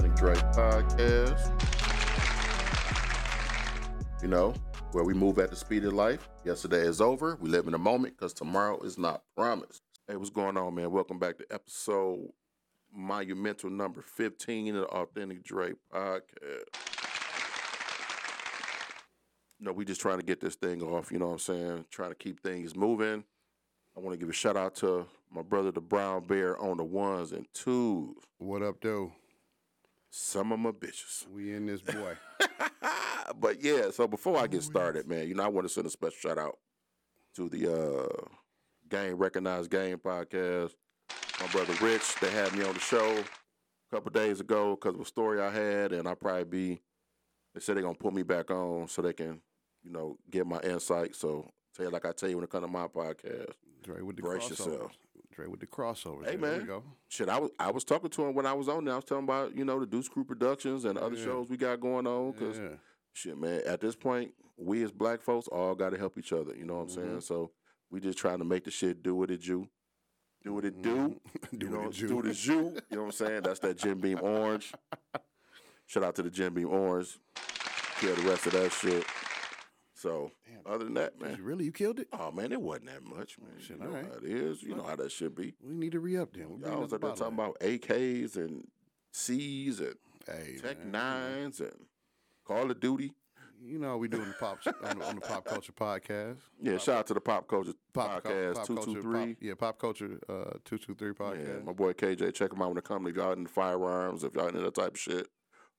back to the show, the Authentic Dre Podcast. You know, where we move at the speed of life. Yesterday is over. We live in the moment because tomorrow is not promised. Hey, what's going on, man? Welcome back to episode monumental number 15 of the Authentic Dre Podcast. You know, we just trying to get this thing off, you know what I'm saying? Trying to keep things moving. I want to give a shout out to my brother, the Brown Bear, on the ones and twos. What up, though? Some of my bitches. We in this boy. but yeah, so before I get started, man, you know, I want to send a special shout out to the uh Game Recognized Game podcast. My brother Rich, they had me on the show a couple days ago because of a story I had, and I probably be. They said they're gonna put me back on so they can, you know, get my insight. So tell you like I tell you when it comes to my podcast, Dre with the Brace yourself. Dre with the crossovers. Hey, There we man. go. shit, I was I was talking to him when I was on there. I was telling about you know the Deuce Crew Productions and other Yeah. shows we got going on because Yeah. shit, man, at this point, we as black folks all got to help each other. You know what I'm Mm-hmm. saying? So we just trying to make the shit do what it do, do what it do. Do you what it do. do what it do. You know what I'm saying? That's that Jim Beam Orange. Shout out to the Jim Beam Orange. Kill the rest of that shit. So other than that, man. Really, you killed it? Oh man, it wasn't that much, man. Shit, you know all right. how it is. You know how that should be. We need to re up then. Y'all was up there the talking about AKs and C's and Hey, Tech man. Nines and Call of Duty. You know how we doing the pop on, the, on the pop culture podcast. Yeah, shout out to the Pop Culture Pop, Podcast Pop two two three. Pop- yeah, pop culture uh, two two three Yeah, podcast. my boy KJ, check him out when it comes to y'all into firearms. If y'all into that type of shit,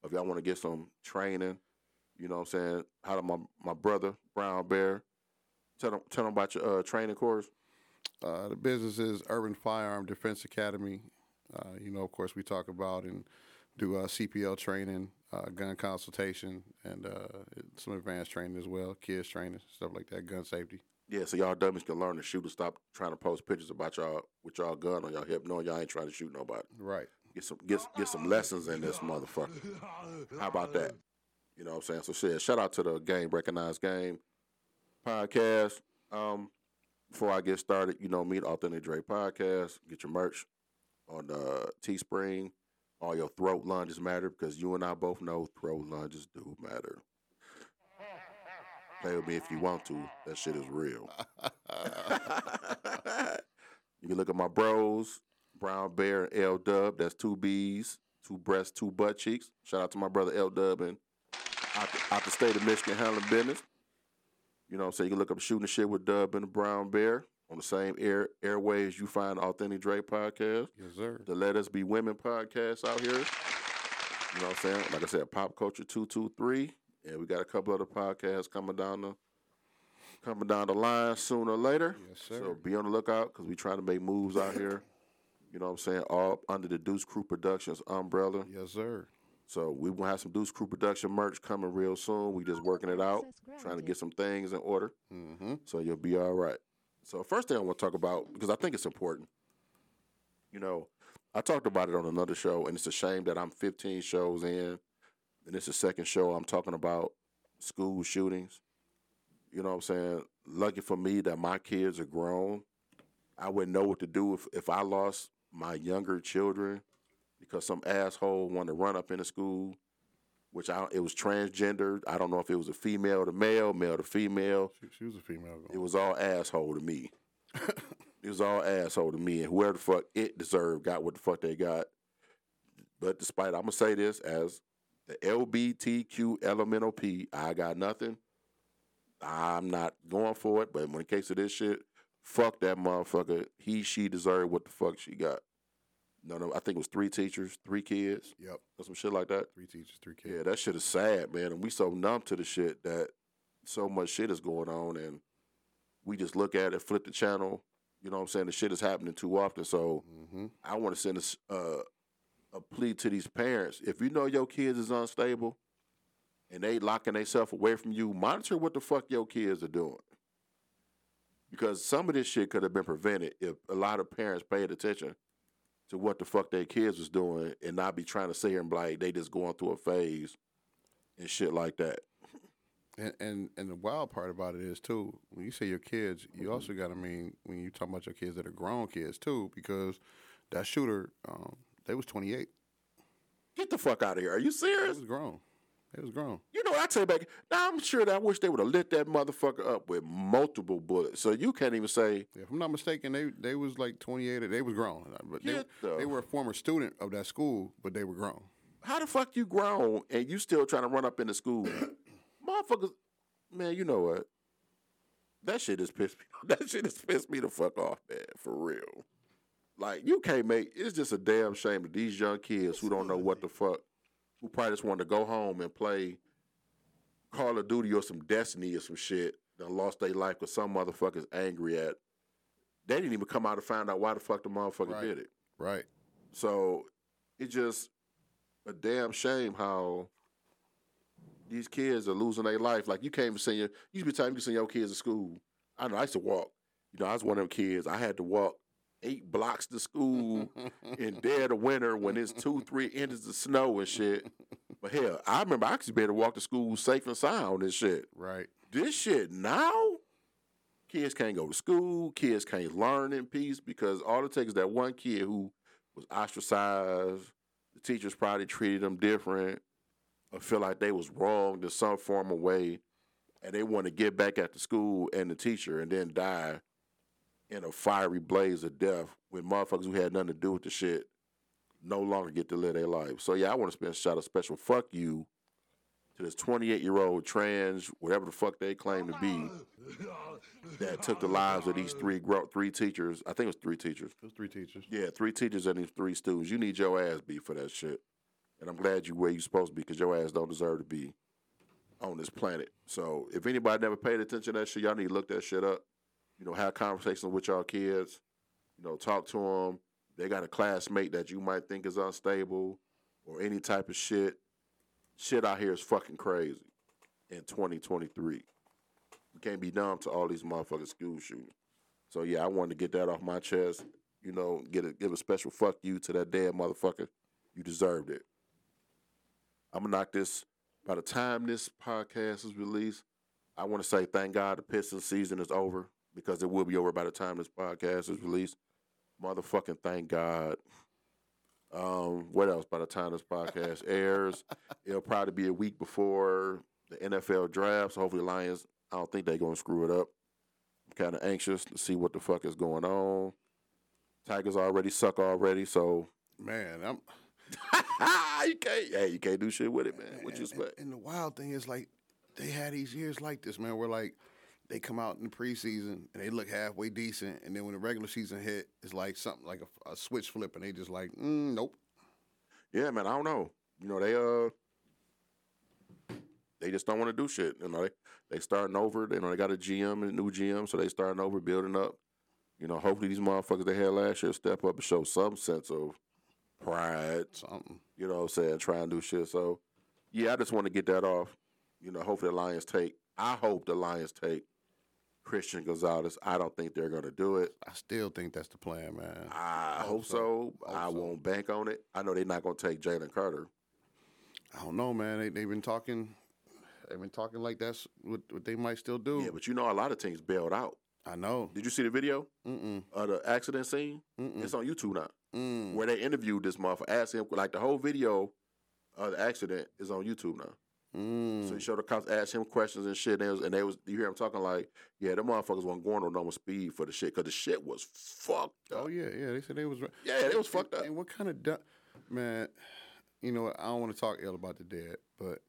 if y'all want to get some training, you know what I'm saying. How to my my brother Brown Bear, tell them tell them about your uh, training course. Uh, the business is Urban Firearm Defense Academy. Uh, you know, of course, we talk about and do uh, CPL training, uh, gun consultation, and uh, some advanced training as well, kids training, stuff like that, gun safety. Yeah, so y'all dummies can learn to shoot and stop trying to post pictures about y'all with y'all gun on y'all hip, knowing y'all ain't trying to shoot nobody. Right. Get some get get some lessons in this motherfucker. How about that? You know what I'm saying? So shit, shout out to the Game Recognized Game podcast. Um, before I get started, you know me, the Authentic Dre podcast. Get your merch on uh, Teespring. All your throat lunges matter because you and I both know throat lunges do matter. Play with me if you want to. That shit is real. you can look at my bros, Brown Bear and L Dub. That's two B's, two breasts, two butt cheeks. Shout out to my brother L Dub and out the, out the state of Michigan handling business. You know what I'm saying? You can look up shooting the shit with Dub and the Brown Bear on the same air airways you find Authentic Dre podcast, Yes, sir. the Let Us Be Women podcast out here. You know what I'm saying? Like I said, Pop Culture two two three, and we got a couple other podcasts coming down the coming down the line sooner or later. Yes, sir. So be on the lookout because we're trying to make moves out here. You know what I'm saying? All under the Deuce Crew Productions umbrella. Yes, sir. So we will have some Deuce Crew Production merch coming real soon. We just working it out, trying to get some things in order. Mm-hmm. So you'll be all right. So first thing I want to talk about because I think it's important. You know, I talked about it on another show, and it's a shame that I'm 15 shows in, and it's the second show I'm talking about school shootings. You know what I'm saying? Lucky for me that my kids are grown. I wouldn't know what to do if, if I lost my younger children because some asshole wanted to run up in the school, which I it was transgendered. I don't know if it was a female to male, male to female. She, she was a female. It was all asshole to me. it was all asshole to me, and whoever the fuck it deserved got what the fuck they got. But despite, I'm gonna say this as the LBTQ elemental P, I got nothing. I'm not going for it. But when it case of this shit, fuck that motherfucker. He, she deserved what the fuck she got. No, no, I think it was three teachers, three kids, Yep. or some shit like that. Three teachers, three kids. Yeah, that shit is sad, man. And we so numb to the shit that so much shit is going on and we just look at it, flip the channel. You know what I'm saying? The shit is happening too often. So Mm-hmm. I want to send a, uh, a plea to these parents. If you know your kids is unstable and they locking themselves away from you, monitor what the fuck your kids are doing. Because some of this shit could have been prevented if a lot of parents paid attention to what the fuck their kids was doing and not be trying to sit here and be like they just going through a phase and shit like that. And, and and the wild part about it is too, when you say your kids, you also got to mean when you talk about your kids that are grown kids too, because that shooter, um, they was 28. Get the fuck out of here. Are you serious? was grown. It was grown. You know, I take back. Now I'm sure that I wish they would have lit that motherfucker up with multiple bullets. So you can't even say, If I'm not mistaken, they they was like 28. or They was grown, but they, the- they were a former student of that school, but they were grown. how the fuck you grown and you still trying to run up in the school? Motherfuckers, man, you know what? That shit has pissed me. That shit has pissed me the fuck off, man. For real. Like you can't make. It's just a damn shame that these young kids who don't know what the fuck, who probably just wanted to go home and play Call of Duty or some Destiny or some shit, that lost their life because some motherfuckers angry at. They didn't even come out to find out why the fuck the motherfucker Right. did it. Right. So it's just a damn shame how these kids are losing their life. Like you can't even send your you used to be time you send your kids to school. I know I used to walk. You know, I was one of them kids. I had to walk eight blocks to school in dead of winter when it's two, three inches of snow and shit. But hell, I remember I used to be able to walk to school safe and sound and shit. Right. This shit now, kids can't go to school. Kids can't learn in peace because all it takes is that one kid who was ostracized. The teachers probably treated them different, or feel like they was wronged in some form of way, and they want to get back at the school and the teacher, and then die in a fiery blaze of death when motherfuckers who had nothing to do with the shit no longer get to live their life. So yeah, I want to spend a shout a special fuck you to this 28 year old trans, whatever the fuck they claim to be, that took the lives of these three gro- three teachers. I think it was three teachers. Those three teachers. Yeah, three teachers and these three students. You need your ass beat for that shit. And I'm glad you where you supposed to be because your ass don't deserve to be on this planet. So if anybody never paid attention to that shit, y'all need to look that shit up. You know, have conversations with y'all kids. You know, talk to them. They got a classmate that you might think is unstable or any type of shit. Shit out here is fucking crazy in 2023. We can't be dumb to all these motherfucking school shootings. So yeah, I wanted to get that off my chest. You know, get a give a special fuck you to that dead motherfucker. You deserved it. I'm gonna knock this. By the time this podcast is released, I want to say thank God the Pistons season is over because it will be over by the time this podcast is released. Motherfucking thank God. Um, what else? By the time this podcast airs, it'll probably be a week before the NFL draft. So hopefully, Lions. I don't think they're gonna screw it up. I'm kind of anxious to see what the fuck is going on. Tigers already suck already, so Man, I'm. you can't. Hey, you can't do shit with it, man. What you and, expect? and the wild thing is, like, they had these years like this, man, where like they come out in the preseason and they look halfway decent, and then when the regular season hit, it's like something like a, a switch flip, and they just like, mm, nope. Yeah, man. I don't know. You know, they uh, they just don't want to do shit. You know, they they starting over. You know, they got a GM and a new GM, so they starting over, building up. You know, hopefully these motherfuckers they had last year step up and show some sense of pride. Something. You know what I'm saying? Try and do shit. So, yeah, I just want to get that off. You know, hopefully the Lions take. I hope the Lions take Christian Gonzalez. I don't think they're gonna do it. I still think that's the plan, man. I Hope hope so. so. Hope I so. won't bank on it. I know they're not gonna take Jalen Carter. I don't know, man. They they've been talking. They've been talking like that's what, what they might still do. Yeah, but you know a lot of teams bailed out. I know. Did you see the video Mm-mm. of the accident scene? Mm-mm. It's on YouTube now. Mm. Where they interviewed this motherfucker, asked him like the whole video of the accident is on YouTube now. Mm. So he showed the cops, asked him questions and shit. And they was, and they was you hear him talking like, yeah, the motherfuckers weren't going on normal speed for the shit because the shit was fucked up. Oh yeah, yeah. They said they was. Yeah, they was And- fucked up. And what kind of du- man? You know, I don't want to talk ill about the dead, but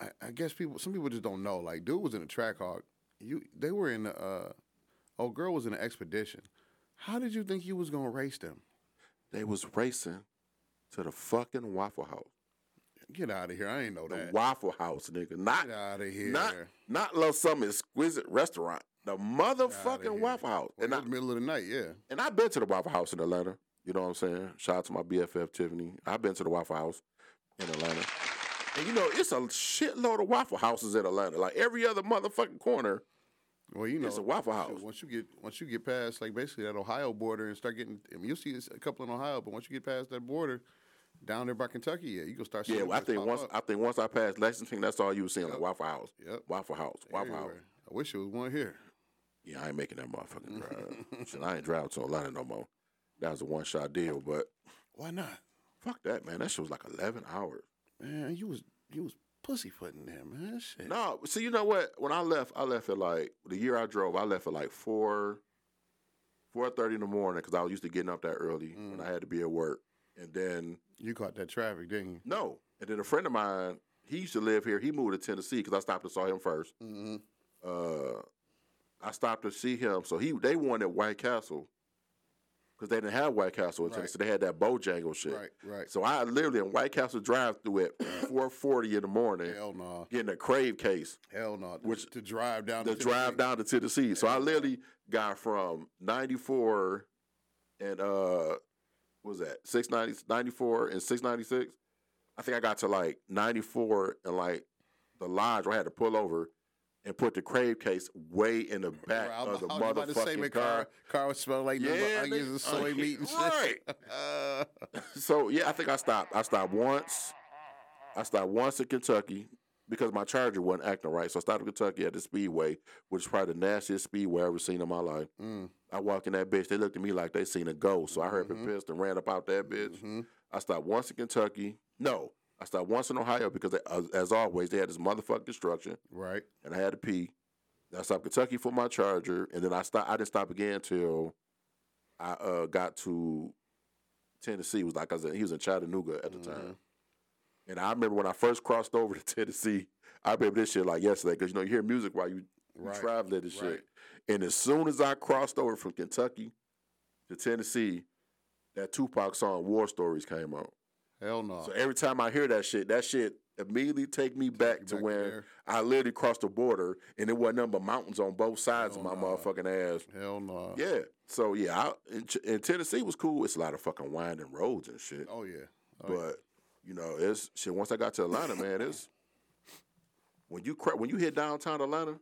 I, I guess people, some people just don't know. Like, dude was in a Trackhawk. You, they were in the. Uh, oh, girl was in an expedition. How did you think you was gonna race them? They was racing to the fucking Waffle House. Get out of here! I ain't know The that. Waffle House, nigga. Not Get out of here! not not love some exquisite restaurant. The motherfucking. Waffle House. Well, And it I, was middle of the night. Yeah. and I've been to the Waffle House in Atlanta. You know what I'm saying? Shout out to my BFF Tiffany. I've been to the Waffle House in Atlanta. And you know, it's a shitload of Waffle Houses in Atlanta. Like every other motherfucking corner, Well, you know, it's a Waffle House. Once you get once you get past like basically that Ohio border and start getting, I mean, you'll see a couple in Ohio, but once you get past that border, down there by Kentucky, yeah, you gonna start. Yeah, seeing well, I think once up. I think once I passed Lexington, that's all you were seeing, like Waffle House. Yep. Waffle House. Waffle House. I wish there was one here. Yeah, I ain't making that motherfucking drive. Shit, I ain't drive to Atlanta no more. That was a one shot deal, but Why not? Fuck that, man. That shit was like eleven hours. Man, you was you was pussyfooting there, man. Shit. No, see, you know what? When I left, I left at like the year I drove. I left at like four, four thirty in the morning because I was used to getting up that early Mm. when I had to be at work. And then You caught that traffic, didn't you? no, and then a friend of mine, he used to live here. He moved to Tennessee because I stopped and saw him first. Mm-hmm. Uh, I stopped to see him, so he they wanted White Castle because they didn't have White Castle in Right. Tennessee. They had that Bojangle shit. Right, right. So I literally in White Castle drive through at four forty in the morning, Hell no. getting a crave case. Hell no. Which- to drive down the to drive Tennessee. down to Tennessee. So I literally got from 94 and uh what was that? 690 94 and 696. I think I got to like 94 and like the lodge where I had to pull over and put the crave case way in the back of the was about to say, motherfucking car. car was smelling like Yeah, yeah, onions and soy meat and shit. Right. Uh, So yeah, I think I stopped. I stopped once. I stopped once in Kentucky because my charger wasn't acting right. So I stopped in Kentucky at the Speedway, which is probably the nastiest speedway I've ever seen in my life. mm, I walked in that bitch. They looked at me like they seen a ghost. So I heard Mhm. it pissed and ran up out that bitch. mhm. I stopped once in Kentucky. No, I stopped once in Ohio because, they, as, as always, they had this motherfucking construction, Right. and I had to pee. I stopped Kentucky for my charger, and then I stopped. I didn't stop again until I uh, got to Tennessee. It was like I in, he was in Chattanooga at the time, and I remember when I first crossed over to Tennessee. I remember this shit like yesterday because you know you hear music while you, you Right. traveling and shit. Right. And as soon as I crossed over from Kentucky to Tennessee, that Tupac song "War Stories" came out. Hell no. So every time I hear that shit, that shit immediately take me back to back when there. I literally crossed the border and there wasn't nothing but mountains on both sides Hell of my nah. motherfucking ass. Hell no. Yeah. So yeah, I, in, Ch- in Tennessee was cool. It's a lot of fucking winding roads and shit. Oh yeah. Oh, yeah. You know, it's shit. Once I got to Atlanta, man, it's when you cra- when you hit downtown Atlanta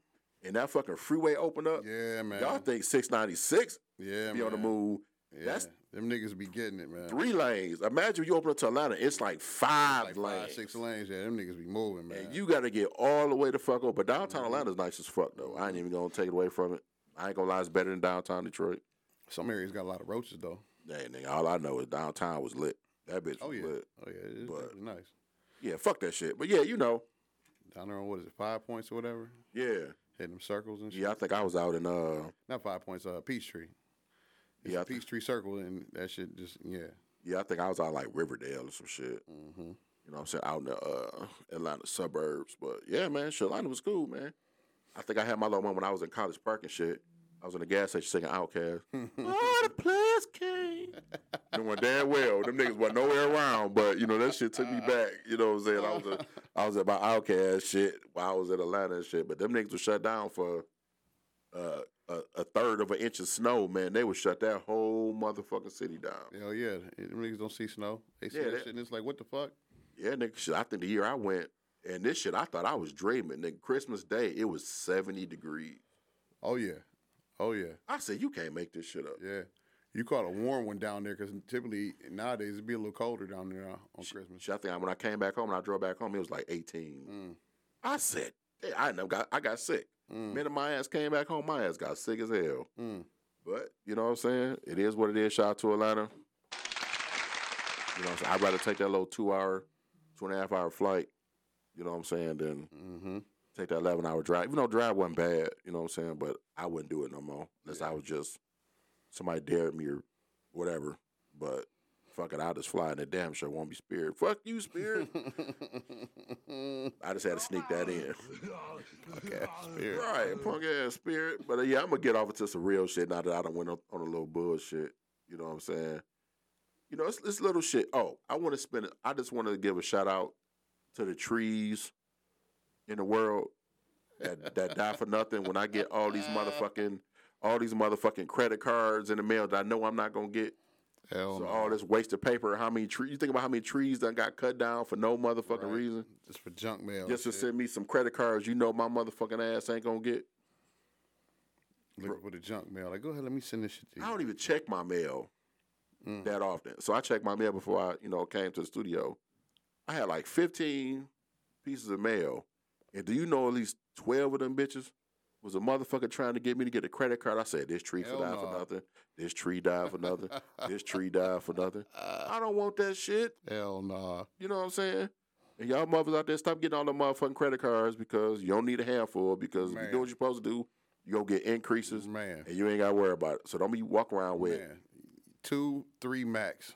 and that fucking freeway open up. Yeah, man. Y'all think six ninety six yeah, be man. on the move? Yeah. That's them niggas be getting it, man. three lanes. Imagine you open up to Atlanta, it's like five like lanes. five, six lanes. Yeah, them niggas be moving, man. And you got to get all the way the fuck up. But downtown Mm-hmm. Atlanta's nice as fuck though. I ain't even gonna take it away from it. I ain't gonna lie, it's better than downtown Detroit. Some areas got a lot of roaches though. Hey, nigga, all I know is downtown was lit. That bitch Oh yeah. lit. Oh yeah. It's But- nice. Yeah, fuck that shit. But yeah, you know, Down there on what is it, five points or whatever? yeah, Hitting them circles and shit. yeah. I think I was out in uh, Not five points. Uh, Peachtree. It's Yeah, I a think- Peachtree Circle, and that shit just yeah. yeah, I think I was out like Riverdale or some shit. Mm-hmm. You know what I'm saying? Out in the uh, Atlanta suburbs. But yeah, man, shit, Atlanta was cool, man. I think I had my little one when I was in College Park and shit. I was in the gas station singing Outkast. oh, the players came. Knowing damn well, them niggas wasn't nowhere around, but you know that shit took me back. You know what I'm saying? I was a, I was at my Outkast shit while I was in Atlanta and shit. But them niggas were shut down for uh, a, a third of an inch of snow. Man, they would shut that whole motherfucking city down. Hell yeah. Them niggas don't see snow. They see Yeah, that that- shit, and it's like, what the fuck? Yeah, nigga. Shit, I think the year I went and this shit, I thought I was dreaming. Nigga, Christmas Day, it was seventy degrees. Oh yeah. Oh yeah. I said, you can't make this shit up. Yeah. You caught a warm one down there because typically nowadays it'd be a little colder down there on on Christmas. Shit, I think when I came back home and I drove back home, it was like eighteen. Mm. I said, "Hey, I never got, I got sick. Mm. Minute my ass came back home, my ass got sick as hell. Mm. But you know what I'm saying? It is what it is. Shout out to Atlanta. You know, what I'm saying? I'd rather take that little two hour, two and a half hour flight. You know what I'm saying? Than Mm-hmm. Take that 11 hour drive. Even though drive wasn't bad, you know what I'm saying? But I wouldn't do it no more unless I was just somebody dared me or whatever. But fuck it, I'll just fly in the damn show. Won't be Spirit. Fuck you, Spirit. I just had to sneak that in. okay, spirit. Right, punk ass Spirit. But uh, yeah, I'm gonna get off into some real shit now that I don't went on, on a little bullshit. You know what I'm saying? You know, it's, it's little shit. Oh, I want to spend it. I just want to give a shout out to the trees in the world that that die for nothing. When I get all these motherfucking all these motherfucking credit cards in the mail that I know I'm not gonna get. Hell So no. all this wasted paper. How many trees? You think about how many trees that got cut down for no motherfucking Right. reason? Just for junk mail. Just to shit. send me some credit cards. You know my motherfucking ass ain't gonna get. Looking for the junk mail. Like, go ahead, let me send this shit to you. I don't even check my mail Mm. that often. So I checked my mail before I, you know, came to the studio. I had like 15 pieces of mail. And do you know at least 12 of them bitches was a motherfucker trying to get me to get a credit card. I said, this tree Hell for die for nothing. This tree died for nothing. this tree died for nothing. I don't want that shit. Hell nah. You know what I'm saying? And y'all mothers out there, stop getting all the motherfucking credit cards because you don't need a handful. Because if you do what you're supposed to do, you gonna get increases, Man. and you ain't got to worry about it. So don't be walking around with, Man. Two, three max.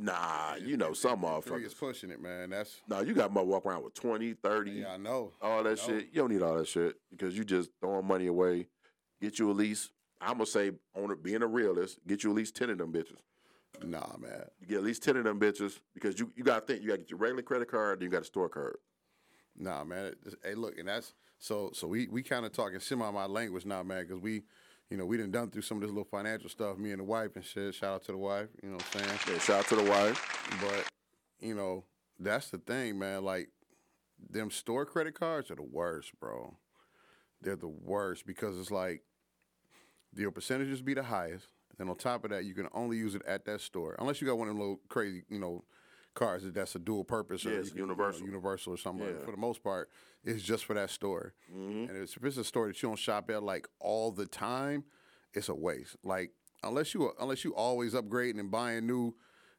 Nah, you know, some Three is motherfuckers. pushing it, man. That's Nah, you got mother walk around with 20, 30, yeah, I know. all that know. shit. You don't need all that shit because you just throwing money away. Get you at least, I'm gonna say, on it, being a realist, get you at least 10 of them bitches. Nah, man. You get at least 10 of them bitches because you, you gotta think, you gotta get your regular credit card, then you got a store card. Nah, man. Hey, look, and that's so. So we we kind of talking semi my language now, man, because we, you know, we done done through some of this little financial stuff. Me and the wife and shit. Shout out to the wife. You know what I'm saying? Yeah, shout out to the wife. But you know, that's the thing, man. Like them store credit cards are the worst, bro. They're the worst because it's like your percentages be the highest. And on top of that, you can only use it at that store, unless you got one of them little crazy, you know, cards that that's a dual purpose or Yeah, you can- you know, universal. universal or something. like For the most part, it's just for that store. Mm-hmm. And if it's a store that you don't shop at like all the time, it's a waste. Like unless you unless you always upgrading and buying new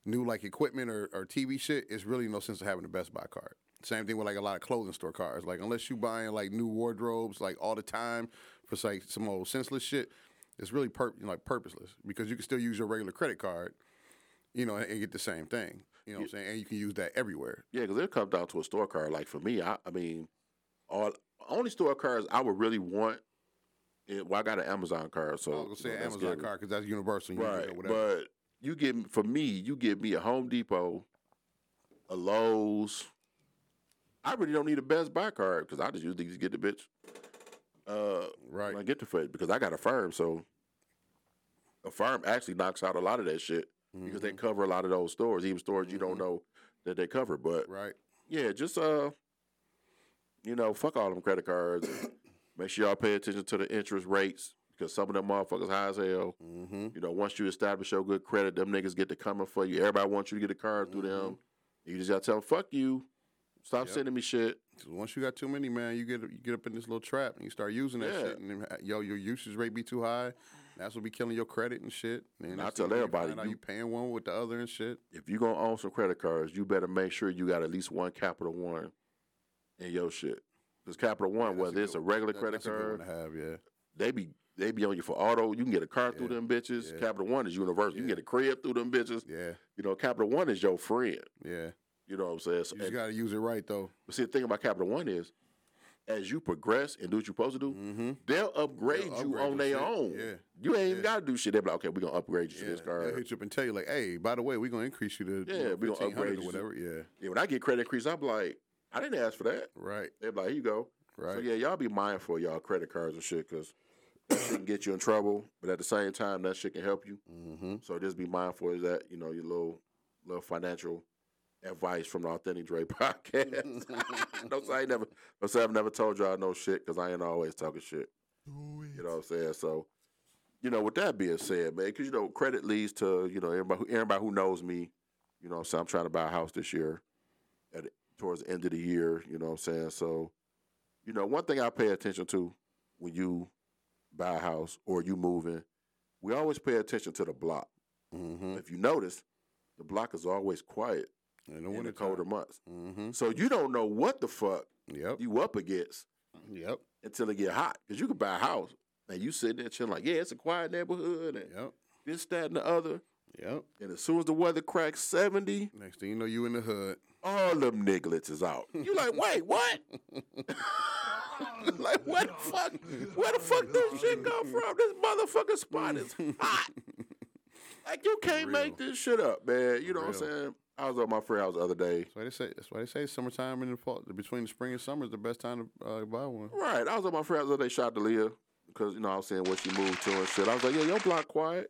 new like equipment or, or TV shit, it's really no sense of having a Best Buy card. Same thing with like a lot of clothing store cards. Like unless you buying like new wardrobes like all the time for like some old senseless shit, it's really pur- you know, like purposeless because you can still use your regular credit card, you know, and, and get the same thing. You know what I'm saying? And you can use that everywhere. Yeah, because it comes down to a store card. Like for me, I, I mean, all only store cards I would really want. It, well, I got an Amazon card, so I was gonna say you know, Amazon card because that's universal. You use right? or whatever. But you give for me, you give me a Home Depot, a Lowe's. I really don't need a Best Buy card because I just usually just get the bitch. Uh, right. I get the foot because I got Affirm, so Affirm actually knocks out a lot of that shit because Mm-hmm. they cover a lot of those stores, even stores you don't know that they cover. But right. yeah, just uh, you know, fuck all them credit cards. make sure y'all pay attention to the interest rates because some of them motherfuckers high as hell. Mm-hmm. You know, once you establish your good credit, them niggas get to coming for you. Everybody wants you to get a card through them. You just gotta tell them, fuck you. Stop Mm-hmm. Yep. sending me shit. Once you got too many, man, you get you get up in this little trap and you start using that Yeah. shit, and then, yo, your usage rate be too high. That's what be killing your credit and shit. And I tell everybody, you- you paying one with the other and shit. If you gonna own some credit cards, you better make sure you got at least one Capital One in your shit. Because Capital One, a whether it's a regular That- credit that's a good card, have, yeah. they be they be on you for auto. You can get a car through them bitches. Yeah. Capital One is universal. You can get a crib through them bitches. Yeah, You know, Capital One is your friend. yeah. You know what I'm saying? So- You got to use it right though. but see, the thing about Capital One is, as you progress and do what you're supposed to do, Mm-hmm. they'll upgrade They'll you upgrade on their own. Yeah. You ain't even got to do shit. They'll be like, okay, we're gonna upgrade you to Yeah, this they'll hit you up and tell you like, hey, by the way, we're gonna increase you to Yeah, you know, we gonna 1500 upgrade or you whatever. Yeah, Yeah, when I get credit increase, I'm like, I didn't ask for that. right, They're like, here you go. right. So yeah, y'all be mindful of y'all credit cards and shit, cause that shit can get you in trouble. But at the same time, that shit can help you. Mm-hmm. So just be mindful of that. You know, your little little financial advice from the Authentic Dre podcast. don't say I ain't never. Don't say I've never told y'all no shit, cause I ain't always talking shit. You know what I'm saying? So, you know, with that being said, man, because you know, credit leads to you know everybody. Who, everybody who knows me, you know, what I'm saying I'm trying to buy a house this year, at towards the end of the year. You know what I'm saying? So, you know, one thing I pay attention to when you buy a house or you moving, we always pay attention to the block. Mm-hmm. If you notice, the block is always quiet In the in the colder months. Mm-hmm. So you don't know what the fuck Yep. you up against Yep. until it get hot. Because you can buy a house and you sitting there chilling like, yeah, it's a quiet neighborhood and Yep. this, that, and the other. Yep. And as soon as the weather cracks 70, Next thing you know, you in the hood. all them nigglets is out. You like, wait, what? like, where the fuck, where the fuck this shit come from? This motherfucking spot is hot. Like, you can't Real. make this shit up, man. You know what I'm saying? I was at my friend's house the other day. That's why they say. That's why they say summertime and the fall, between the spring and summer is the best time to uh, buy one. Right. I was at my friend's the other day, shot Leah, because, you know, I was saying what she moved to and shit. I was like, yeah, your block quiet.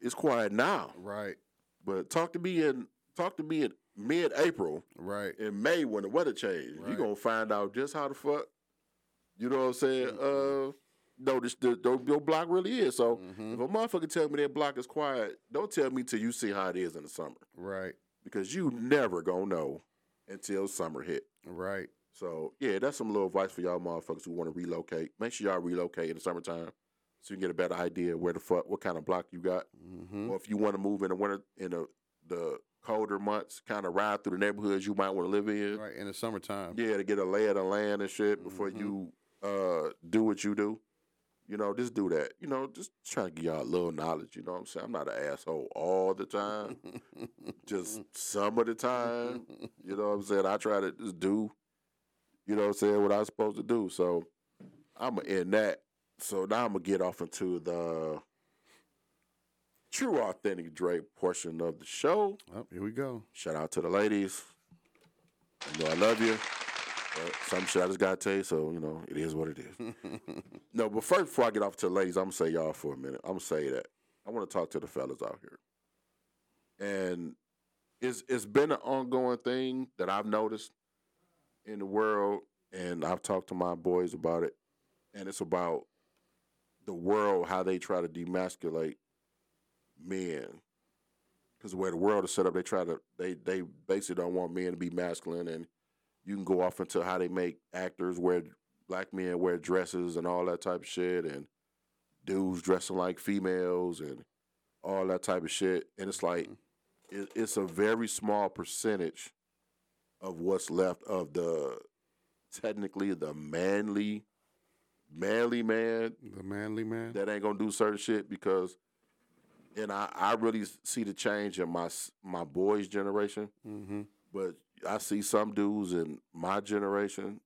It's quiet now. Right. But talk to me in talk to me in mid April, Right. in May when the weather changed. You're gonna find out just how the fuck you know what I'm saying? Uh no, this the, the your block really is. So Mhm. if a motherfucker tell me that block is quiet, don't tell me till you see how it is in the summer. Right. Because you never gonna know until summer hit. Right. So yeah, that's some little advice for y'all motherfuckers who want to relocate. Make sure y'all relocate in the summertime so you can get a better idea where the fuck what kind of block you got. Mm-hmm. Or if you want to move in the winter in the the colder months, kind of ride through the neighborhoods you might want to live in. Right in the summertime. Yeah, to get a lay of the land and shit before Mhm. you uh do what you do. You know, just do that. You know, just trying to give y'all a little knowledge. You know what I'm saying? I'm not an asshole all the time. just some of the time. You know what I'm saying? I try to just do, you know what I'm saying, what I'm supposed to do. So I'm going to end that. So now I'm going to get off into the true, authentic Dre portion of the show. Oh, here we go. Shout out to the ladies. You know I love you. Some shit I just gotta tell you, so you know, it is what it is. no, but first before I get off to the ladies, I'm gonna say y'all for a minute. I'm gonna say that. I wanna talk to the fellas out here. And it's it's been an ongoing thing that I've noticed in the world, and I've talked to my boys about it, and it's about the world, how they try to demasculate men because the way the world is set up, they try to they they basically don't want men to be masculine, and you can go off into how they make actors wear black men wear dresses and all that type of shit, and dudes dressing like females and all that type of shit, and it's like it, it's a very small percentage of what's left of the technically the manly manly man The manly man. that ain't gonna do certain shit because, and I, I really see the change in my my boys' generation, mm-hmm. but I see some dudes in my generation,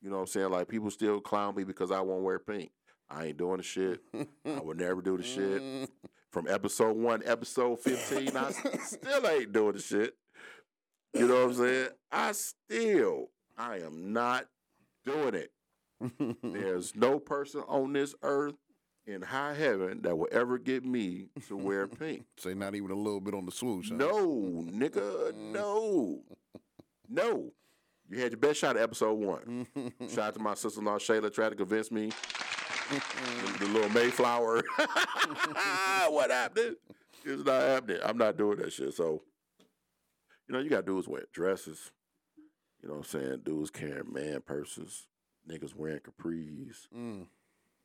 you know what I'm saying? Like people still clown me because I won't wear pink. I ain't doing the shit. I would never do the shit. From episode one, episode fifteen, I still ain't doing the shit. You know what I'm saying? I still, I am not doing it. There's no person on this earth in high heaven that will ever get me to wear pink. Say not even a little bit on the swoosh. huh? No, nigga, no. No. You had your best shot at episode one. Shout out to my sister in law Shayla, tried to convince me. the, the little Mayflower. what happened? It's not happening. I'm not doing that shit. So, you know, you got dudes wearing dresses. You know what I'm saying? Dudes carrying man purses. Niggas wearing capris. Mm.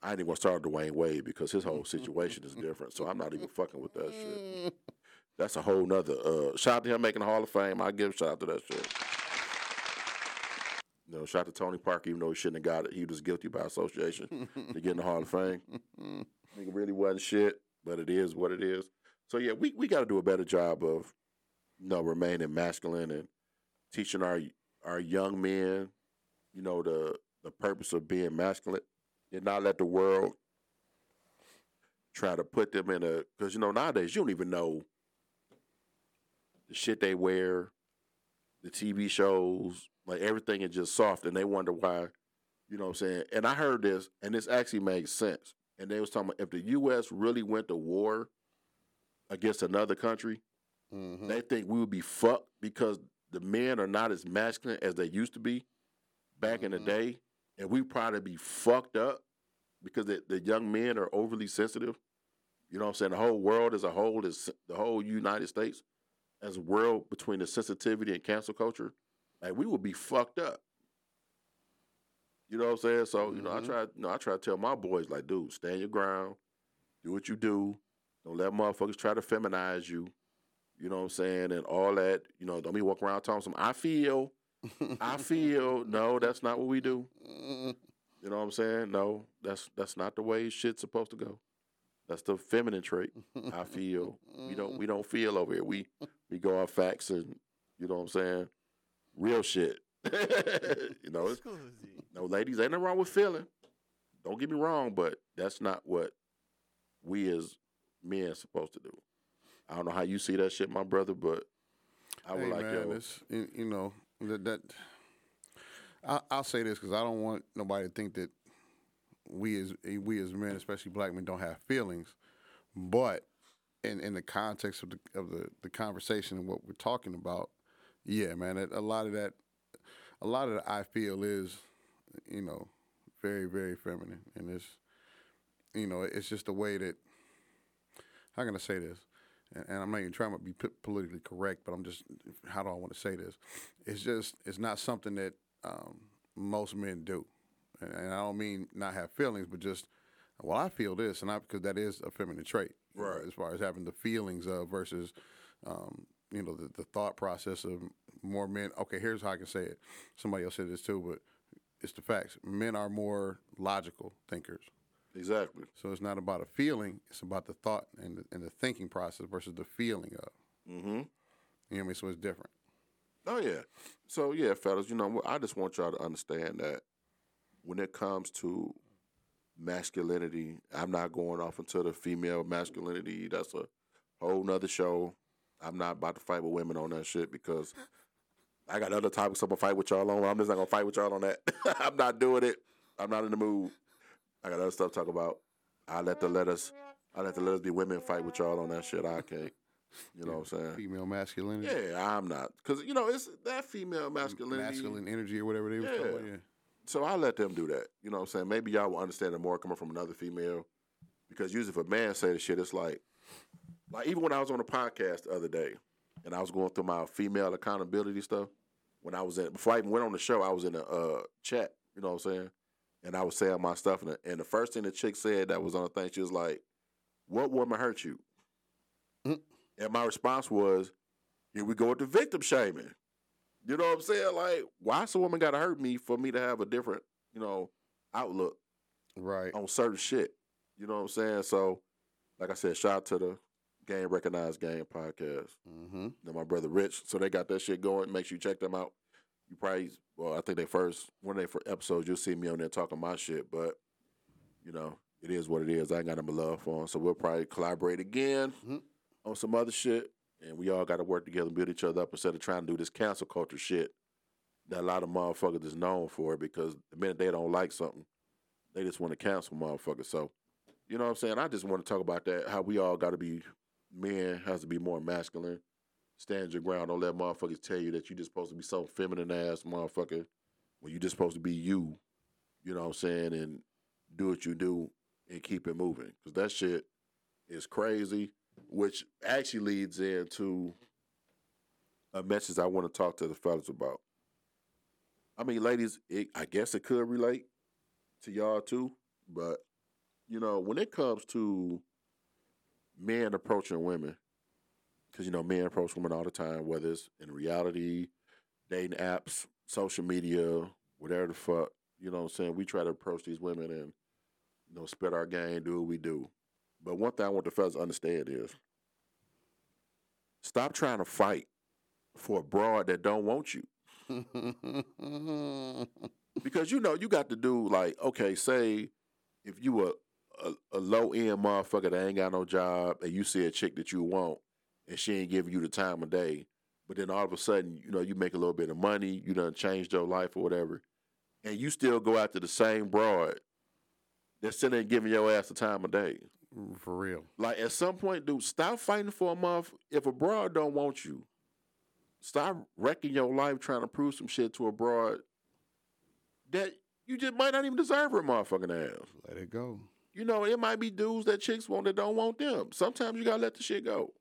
I didn't even want to start with Dwyane Wade because his whole situation is different. So I'm not even fucking with that shit. That's a whole nother uh shout out to him making the Hall of Fame. I give a shout out to that shit. You know, shout out to Tony Parker, even though he shouldn't have got it. He was guilty by association to get in the Hall of Fame. Nigga really wasn't shit, but it is what it is. So yeah, we, we gotta do a better job of you know, remaining masculine and teaching our our young men, you know, the the purpose of being masculine and not let the world try to put them in a because you know nowadays you don't even know the shit they wear, the TV shows, like everything is just soft, and they wonder why. You know what I'm saying? And I heard this, and this actually makes sense. And they was talking about if the U.S. really went to war against another country, Mhm. they think we would be fucked because the men are not as masculine as they used to be back in the Mhm. day, and we probably be fucked up because the, the young men are overly sensitive. You know what I'm saying? The whole world as a whole is the whole United States as a world between the sensitivity and cancel culture, like we would be fucked up. You know what I'm saying? So you know, I Mhm. try, you know, I try to tell my boys like, dude, stand your ground, do what you do, don't let motherfuckers try to feminize you. You know what I'm saying? And all that, you know, don't be walking around talking some I feel, I feel. No, that's not what we do. You know what I'm saying? No, that's that's not the way shit's supposed to go. That's the feminine trait. I feel. We don't we don't feel over here. We we go off facts and you know what I'm saying? Real shit. you know, it's, no ladies, ain't nothing wrong with feeling. Don't get me wrong, but that's not what we as men are supposed to do. I don't know how you see that shit, my brother, but I would hey, like man, yo. it's, you you know that that I, I'll say this because I don't want nobody to think that we as we as men, especially black men, don't have feelings. But in in the context of the of the, the conversation and what we're talking about, yeah, man, a lot of that, a lot of the I feel is, you know, very very feminine, and it's, you know, it's just the way that. How can I say this? and, and I'm not even trying to be politically correct, but I'm just how do I want to say this? It's just it's not something that um, most men do, and, and I don't mean not have feelings, but just well, I feel this, and I because that is a feminine trait, know, Right. as far as having the feelings of versus, um, you know, the, the thought process of more men. Okay, here's how I can say it. Somebody else said this too, but it's the facts. Men are more logical thinkers. Exactly. So it's not about a feeling; it's about the thought and the, and the thinking process versus the feeling of. Mm-hmm. You know what I mean? So it's different. Oh yeah. So yeah, fellas, you know, I just want y'all to understand that when it comes to masculinity, I'm not going off into the female masculinity. That's a whole nother show. I'm not about to fight with women on that shit because I got other topics I'm gonna fight with y'all on. I'm just not gonna fight with y'all on that. I'm not doing it. I'm not in the mood. I got other stuff to talk about. I let the let us I let the let us be women fight with y'all on that shit. I can't. You know what I'm saying? Female masculinity, Yeah, I'm not. Because, you know, it's that female masculinity. masculine energy, or whatever they was talking about. Yeah. So I let them do that. You know what I'm saying? Maybe y'all will understand it more coming from another female. Because usually if a man say the shit, it's like, like even when I was on a podcast the other day and I was going through my female accountability stuff, when I was in, before I even went on the show, I was in a uh, chat, you know what I'm saying? And I was saying my stuff. And the, and the first thing the chick said that was on the thing, she was like, What woman hurt you? Mm. And my response was, Here we go with the victim shaming. You know what I'm saying? Like, why some woman gotta hurt me for me to have a different, you know, outlook Right. on certain shit? You know what I'm saying? So, like I said, shout out to the Game Recognized Game podcast. Mm-hmm. And my brother Rich. So they got that shit going. Make sure you check them out. You probably, well, I think they first one of their first episodes. You'll see me on there talking my shit, but you know, it is what it is. I ain't got no love for them, so we'll probably collaborate again Mhm. on some other shit, and we all got to work together and build each other up instead of trying to do this cancel culture shit that a lot of motherfuckers is known for. Because the minute they don't like something, they just want to cancel motherfuckers. So, you know what I'm saying? I just want to talk about that. How we all got to be men has to be more masculine stand your ground. Don't let motherfuckers tell you that you're just supposed to be some feminine ass motherfucker when you're just supposed to be you. You know what I'm saying? And do what you do and keep it moving. Because that shit is crazy, which actually leads into a message I want to talk to the fellas about. I mean, ladies, it, I guess it could relate to y'all too, but you know, when it comes to men approaching women, because you know men approach women all the time, whether it's in reality, dating apps, social media, whatever the fuck. You know what I'm saying? We try to approach these women and you know spit our game, do what we do. But one thing I want the fellas to understand is stop trying to fight for a broad that don't want you. Because you know you got to do like okay, say if you a a, a low end motherfucker that ain't got no job and you see a chick that you want and she ain't giving you the time of day, but then all of a sudden you know you make a little bit of money, you done changed your life or whatever, and you still go after the same broad that's sitting there giving your ass the time of day. For real. Like at some point, dude, stop fighting for a month. If a broad don't want you, stop wrecking your life trying to prove some shit to a broad that you just might not even deserve her motherfucking ass. Let it go. You know, it might be dudes that chicks want that don't want them. Sometimes you gotta let the shit go.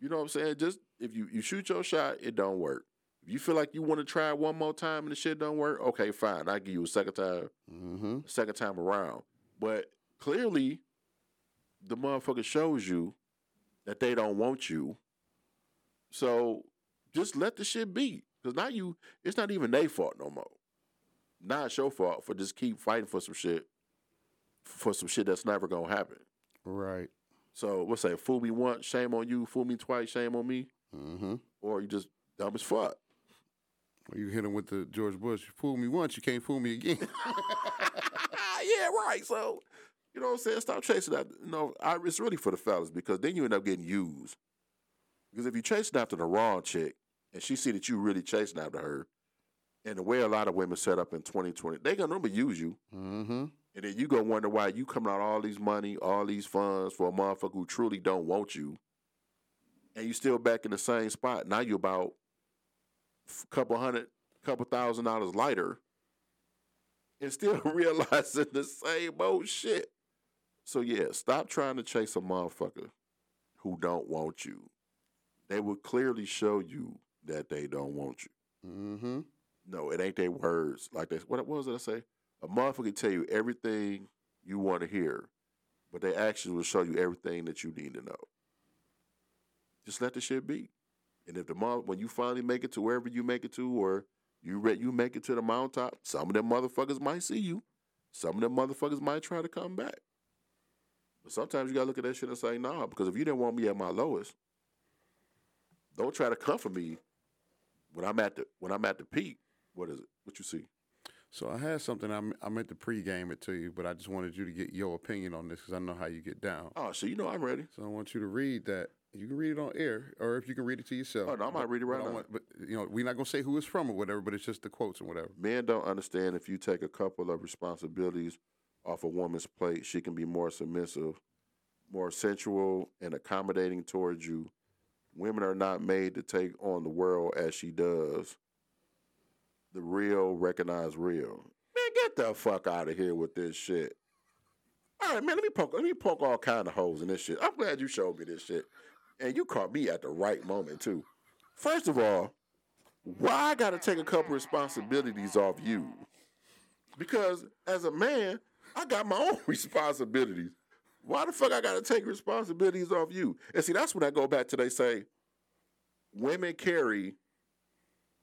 You know what I'm saying? Just if you, you shoot your shot, it don't work. If you feel like you want to try it one more time and the shit don't work, okay, fine. I give you a second time, Mm-hmm. second time around. But clearly, the motherfucker shows you that they don't want you. So just let the shit be. Cause now you, it's not even their fault no more. Now it's your fault for just keep fighting for some shit, for some shit that's never gonna happen. Right. So what's that? Fool me once, shame on you. Fool me twice, shame on me. Mm-hmm. Or you just dumb as fuck. Or you hit him with the George Bush. You fool me once, you can't fool me again. yeah, right. So, you know what I'm saying? Stop chasing that. You know, I, it's really for the fellas because then you end up getting used. Because if you're chasing after the wrong chick and she see that you really chasing after her, and the way a lot of women set up in 2020, they gonna remember use you. mm-hmm. And then you gonna wonder why you coming out all these money, all these funds for a motherfucker who truly don't want you, and you still back in the same spot. Now you about a couple hundred, couple thousand dollars lighter, and still realizing the same old shit. So yeah, stop trying to chase a motherfucker who don't want you. They will clearly show you that they don't want you. Mm-hmm. No, it ain't their words like this. What, what was it I say? A motherfucker can tell you everything you want to hear, but their actions will show you everything that you need to know. Just let the shit be. And if the mom, when you finally make it to wherever you make it to, or you re- you make it to the mountaintop, some of them motherfuckers might see you. Some of them motherfuckers might try to come back. But sometimes you gotta look at that shit and say, nah, because if you didn't want me at my lowest, don't try to comfort me when I'm at the when I'm at the peak. What is it? What you see? So I had something I, I meant to pregame it to you, but I just wanted you to get your opinion on this because I know how you get down. Oh, so you know I'm ready. So I want you to read that. You can read it on air, or if you can read it to yourself. Oh, no, I might But- read it right but now. want- but you know, we're not gonna say who it's from or whatever, but it's just the quotes and whatever. Men don't understand if you take a couple of responsibilities off a woman's plate, she can be more submissive, more sensual, and accommodating towards you. Women are not made to take on the world as she does. The real recognize real. Man, get the fuck out of here with this shit. All right, man. Let me poke. Let me poke all kind of holes in this shit. I'm glad you showed me this shit, and you caught me at the right moment too. First of all, why I gotta take a couple responsibilities off you? Because as a man, I got my own responsibilities. Why the fuck I gotta take responsibilities off you? And see, that's when I go back to they say women carry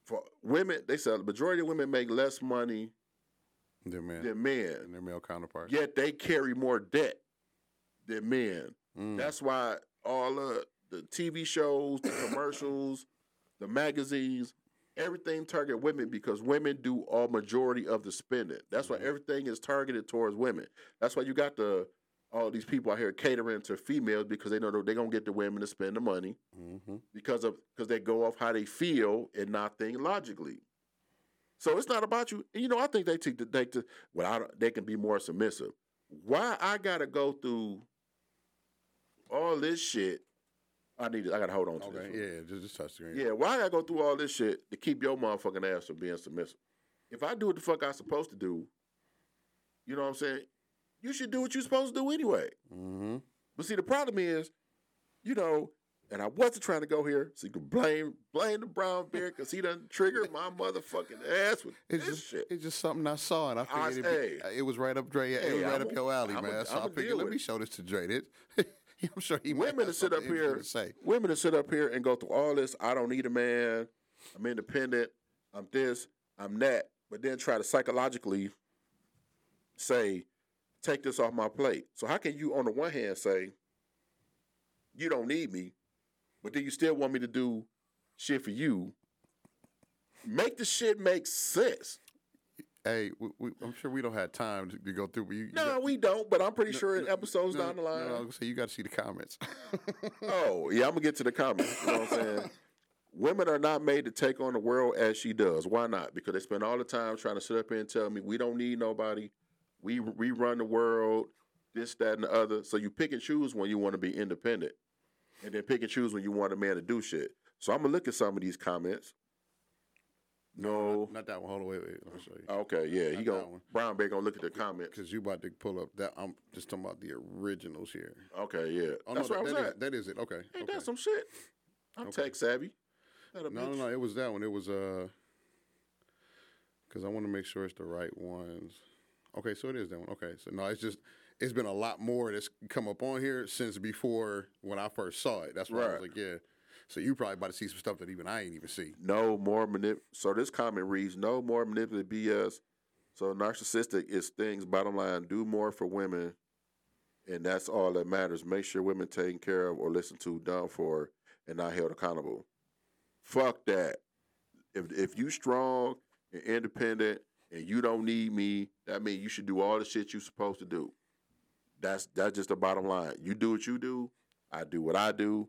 for women, they say the majority of women make less money Their man than men. and their male counterparts. Yet they carry more debt than men. Mm. That's why all of the TV shows, the commercials, the magazines, everything target women because women do all majority of the spending. That's why everything is targeted towards women. That's why you got the all these people out here catering to females because they know they're gonna get the women to spend the money hmm because of because they go off how they feel and not think logically. So it's not about you. And you know, I think they take the they to well, I, don't- they can be more submissive. Why I gotta go through all this shit? I need. To, I gotta hold on to Okay, this. yeah, just, just touch the screen. Yeah, why I gotta go through all this shit to keep your motherfucking ass from being submissive? If I do what the fuck I'm supposed to do, you know what I'm saying? You should do what you're supposed to do anyway. Mm-hmm. But see, the problem is, you know, and I wasn't trying to go here, so you can blame blame the brown bear because he done triggered my motherfucking ass with It's this just, shit. it's just something I saw, and I I- figured it'd be- it was right up Dre. it was right I'ma- up your alley, I'ma- man. So I'ma I figured, let me show this to Dre. This, I'm sure he Women to sit up here, to say. women to sit up here and go through all this. I don't need a man. I'm independent. I'm this. I'm that. But then try to psychologically say, take this off my plate. So how can you, on the one hand, say you don't need me, but then you still want me to do shit for you? Make the shit make sense. Hey, we, we, I'm sure we don't have time to, to go through. but You, you No, got- we don't. But I'm pretty no, sure in episodes no, down the line. No, I was gonna say you got to see the comments. Oh, yeah, I'm gonna get to the comments. You know what I'm saying? Women are not made to take on the world as she does. Why not? Because they spend all the time trying to sit up here and tell me we don't need nobody. We we run the world, this, that, and the other. So you pick and choose when you want to be independent, and then pick and choose when you want a man to do shit. So I'm gonna look at some of these comments. No. not that one. Hold on, wait, wait. Let me show you. Okay, yeah, he Not gonna one. Brown Bear gonna look at the comments. Because you about to pull up that. I'm just talking about the originals here. Okay, yeah, Oh that's no, where I was that, at. is, that is it. Okay. Ain't okay. that some shit? I'm Okay. tech savvy. That a No, no, no. It was that one. It was uh, because I want to make sure it's the right ones. Okay, so it is that one. Okay, so no, it's just it's been a lot more that's come up on here since before when I first saw it. That's why I was like, yeah. So you probably about to see some stuff that even I ain't even see. No more manip. So this comment reads: No more manipulative BS. So narcissistic is things. Bottom line: Do more for women, and that's all that matters. Make sure women taken care of or listened to, done for, and not held accountable. Fuck that. If if you strong and independent and you don't need me, that means you should do all the shit you supposed to do. That's that's just the bottom line. You do what you do. I do what I do,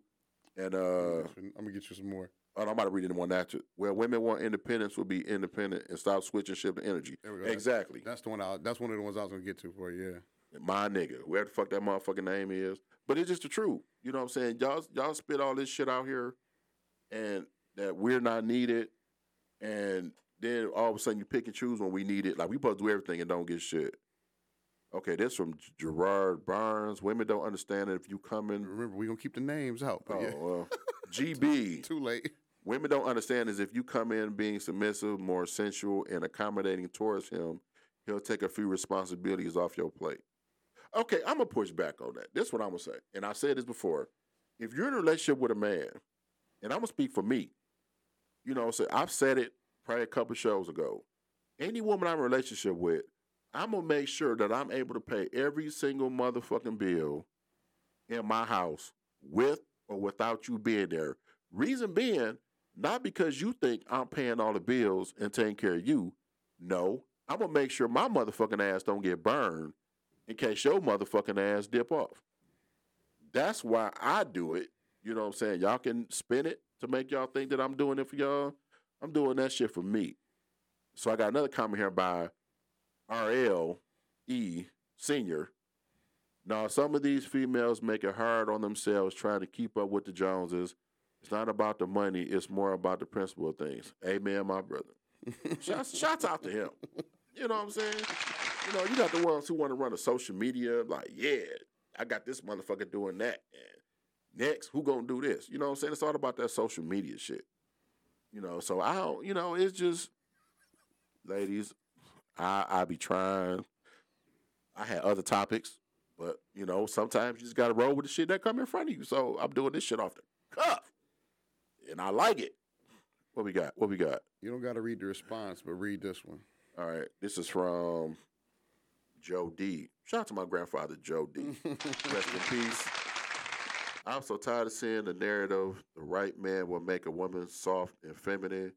and uh. I'm gonna get you some more. Oh, I'm about to read it in one after. Where women want independence will be independent and stop switching ship to energy. There we go. That's- Exactly. That's the one. I, that's one of the ones I was gonna get to for you. Yeah. My nigga, where the fuck that motherfucking name is. But it's just the truth. You know what I'm saying? Y'all y'all spit all this shit out here and that we're not needed. And then all of a sudden you pick and choose when we need it. Like we supposed to do everything and don't get shit. Okay, this from Gerard Barnes. Women don't understand that if you come in. Remember, we're gonna keep the names out. But Oh, yeah, well. GB. too late. women don't understand is if you come in being submissive, more sensual, and accommodating towards him, he'll take a few responsibilities off your plate. Okay, I'm gonna push back on that. This is what I'm gonna say, and I said this before. If you're in a relationship with a man, and I'm gonna speak for me, you know, so I've said it probably a couple shows ago. Any woman I'm in a relationship with, I'm gonna make sure that I'm able to pay every single motherfucking bill in my house with or without you being there. Reason being, not because you think I'm paying all the bills and taking care of you. No, I'm gonna make sure my motherfucking ass don't get burned in case your motherfucking ass dip off. That's why I do it. You know what I'm saying? Y'all can spin it to make y'all think that I'm doing it for y'all. I'm doing that shit for me. So I got another comment here by RL E Senior. Now, some of these females make it hard on themselves trying to keep up with the Joneses. It's not about the money, it's more about the principle of things. Amen, my brother. shouts, shouts out to him. You know what I'm saying? You know, you got the ones who want to run a social media, like, yeah, I got this motherfucker doing that. And next, who gonna do this? You know what I'm saying? It's all about that social media shit. You know, so I don't, you know, it's just, ladies, I I be trying. I had other topics, but you know, sometimes you just gotta roll with the shit that come in front of you. So I'm doing this shit off the cuff, and I like it. What we got? What we got? You don't got to read the response, but read this one. All right, this is from Joe D. Shout out to my grandfather, Joe D. Rest in peace. I'm so tired of seeing the narrative the right man will make a woman soft and feminine.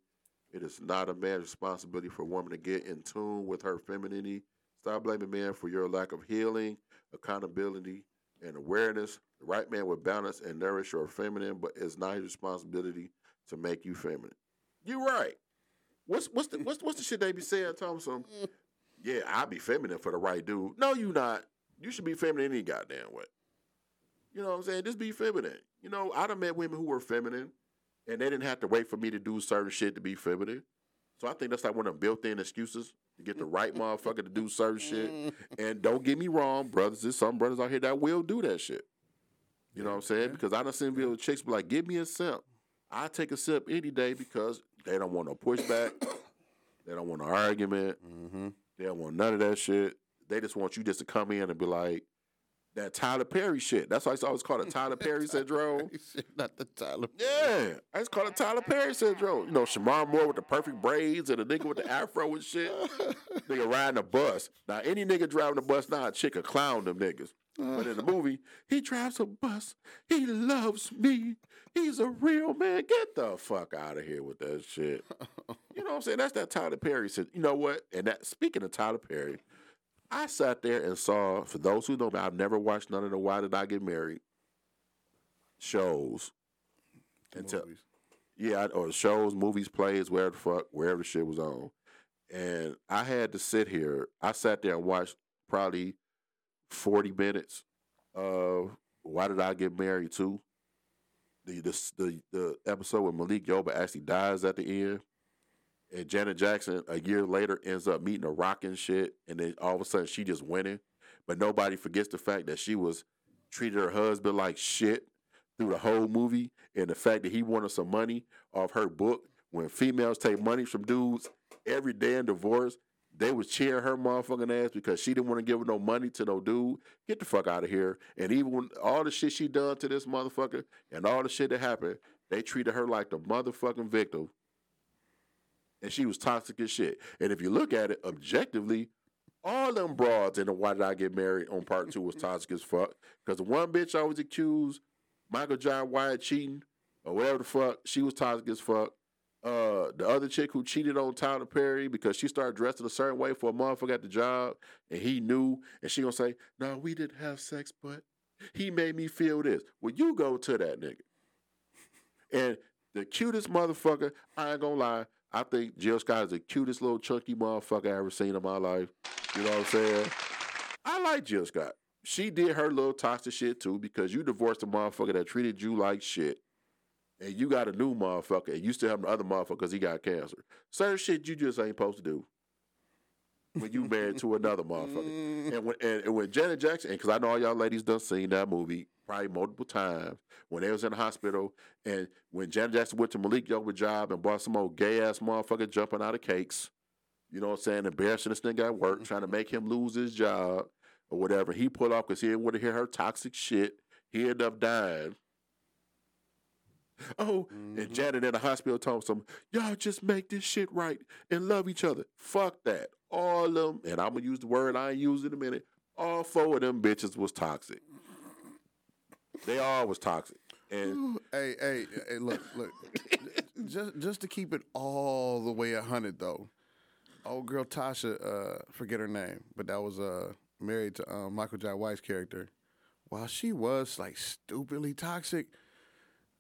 It is not a man's responsibility for a woman to get in tune with her femininity. Stop blaming men for your lack of healing, accountability, and awareness. The right man will balance and nourish your feminine, but it's not his responsibility to make you feminine. You're right. What's what's the what's what's the shit they be saying, Thompson? Yeah, I'll be feminine for the right dude. No, you not. You should be feminine any goddamn way. You know what I'm saying? Just be feminine. You know, I done met women who were feminine and they didn't have to wait for me to do certain shit to be feminine. So I think that's like one of them built-in excuses to get the right motherfucker to do certain shit. And don't get me wrong, brothers, there's some brothers out here that will do that shit. You know what I'm saying? Because I done seen real chicks be like, give me a sip. I take a sip any day because they don't want no pushback. they don't want no argument. Mm-hmm. They don't want none of that shit. They just want you just to come in and be like, that Tyler Perry shit. That's why I always call it Tyler Perry syndrome. Not the Tyler. Yeah, I just call it Tyler Perry syndrome. You know, Shemar Moore with the perfect braids and a nigga with the afro and shit. nigga riding a bus. Now, any nigga driving a bus now, a chick a clown them niggas. But in the uh. movie, he drives a bus. He loves me. He's a real man. Get the fuck out of here with that shit. You know what I'm saying? That's that Tyler Perry shit. You know what? And that speaking of Tyler Perry, I sat there and saw, for those who know me, I've never watched none of the Why Did I Get Married shows. Until, Movies. yeah, or shows, movies, plays, wherever the fuck, wherever the shit was on. And I had to sit here. I sat there and watched probably 40 minutes of Why Did I Get Married Too? The, the, the, the episode where Malik Yoba actually dies at the end. And Janet Jackson, a year later, ends up meeting a rock and shit. And then all of a sudden, she just winning. But nobody forgets the fact that she was treated her husband like shit through the whole movie. And the fact that he wanted some money off her book. When females take money from dudes every day in divorce, they was cheering her motherfucking ass because she didn't want to give no money to no dude. Get the fuck out of here. And even when all the shit she done to this motherfucker and all the shit that happened, they treated her like the motherfucking victim and she was toxic as shit. And if you look at it objectively, all them broads in the Why Did I Get Married on part two was toxic as fuck. Because the one bitch always accused Michael Jai White cheating or whatever the fuck, she was toxic as fuck. Uh, the other chick who cheated on Tyler Perry because she started dressing a certain way for a motherfucker at the job and he knew, and she gonna say, No, we didn't have sex, but he made me feel this. Well, you go to that nigga. And the cutest motherfucker, I ain't gonna lie, I think Jill Scott is the cutest little chunky motherfucker I ever seen in my life. You know what I'm saying? I like Jill Scott. She did her little toxic shit too because you divorced a motherfucker that treated you like shit. And you got a new motherfucker and you still have the other motherfucker because he got cancer. Certain shit you just ain't supposed to do when you married to another motherfucker. Mm. And when, and, and when Janet Jackson, because I know all y'all ladies done seen that movie probably multiple times when they was in the hospital. And when Janet Jackson went to Malik Yoba's job and bought some old gay ass motherfucker jumping out of cakes, you know what I'm saying, embarrassing this nigga at work, mm-hmm. trying to make him lose his job or whatever. He pulled off because he didn't want to hear her toxic shit. He ended up dying. Oh, and mm-hmm. Janet in the hospital told some, y'all just make this shit right and love each other. Fuck that. All of them, and I'm gonna use the word I ain't use in a minute. All four of them bitches was toxic. They all was toxic. And hey, hey, hey, look, look. just just to keep it all the way a hundred though. Old girl Tasha, uh, forget her name, but that was uh married to um, Michael Jai White's character. While she was like stupidly toxic,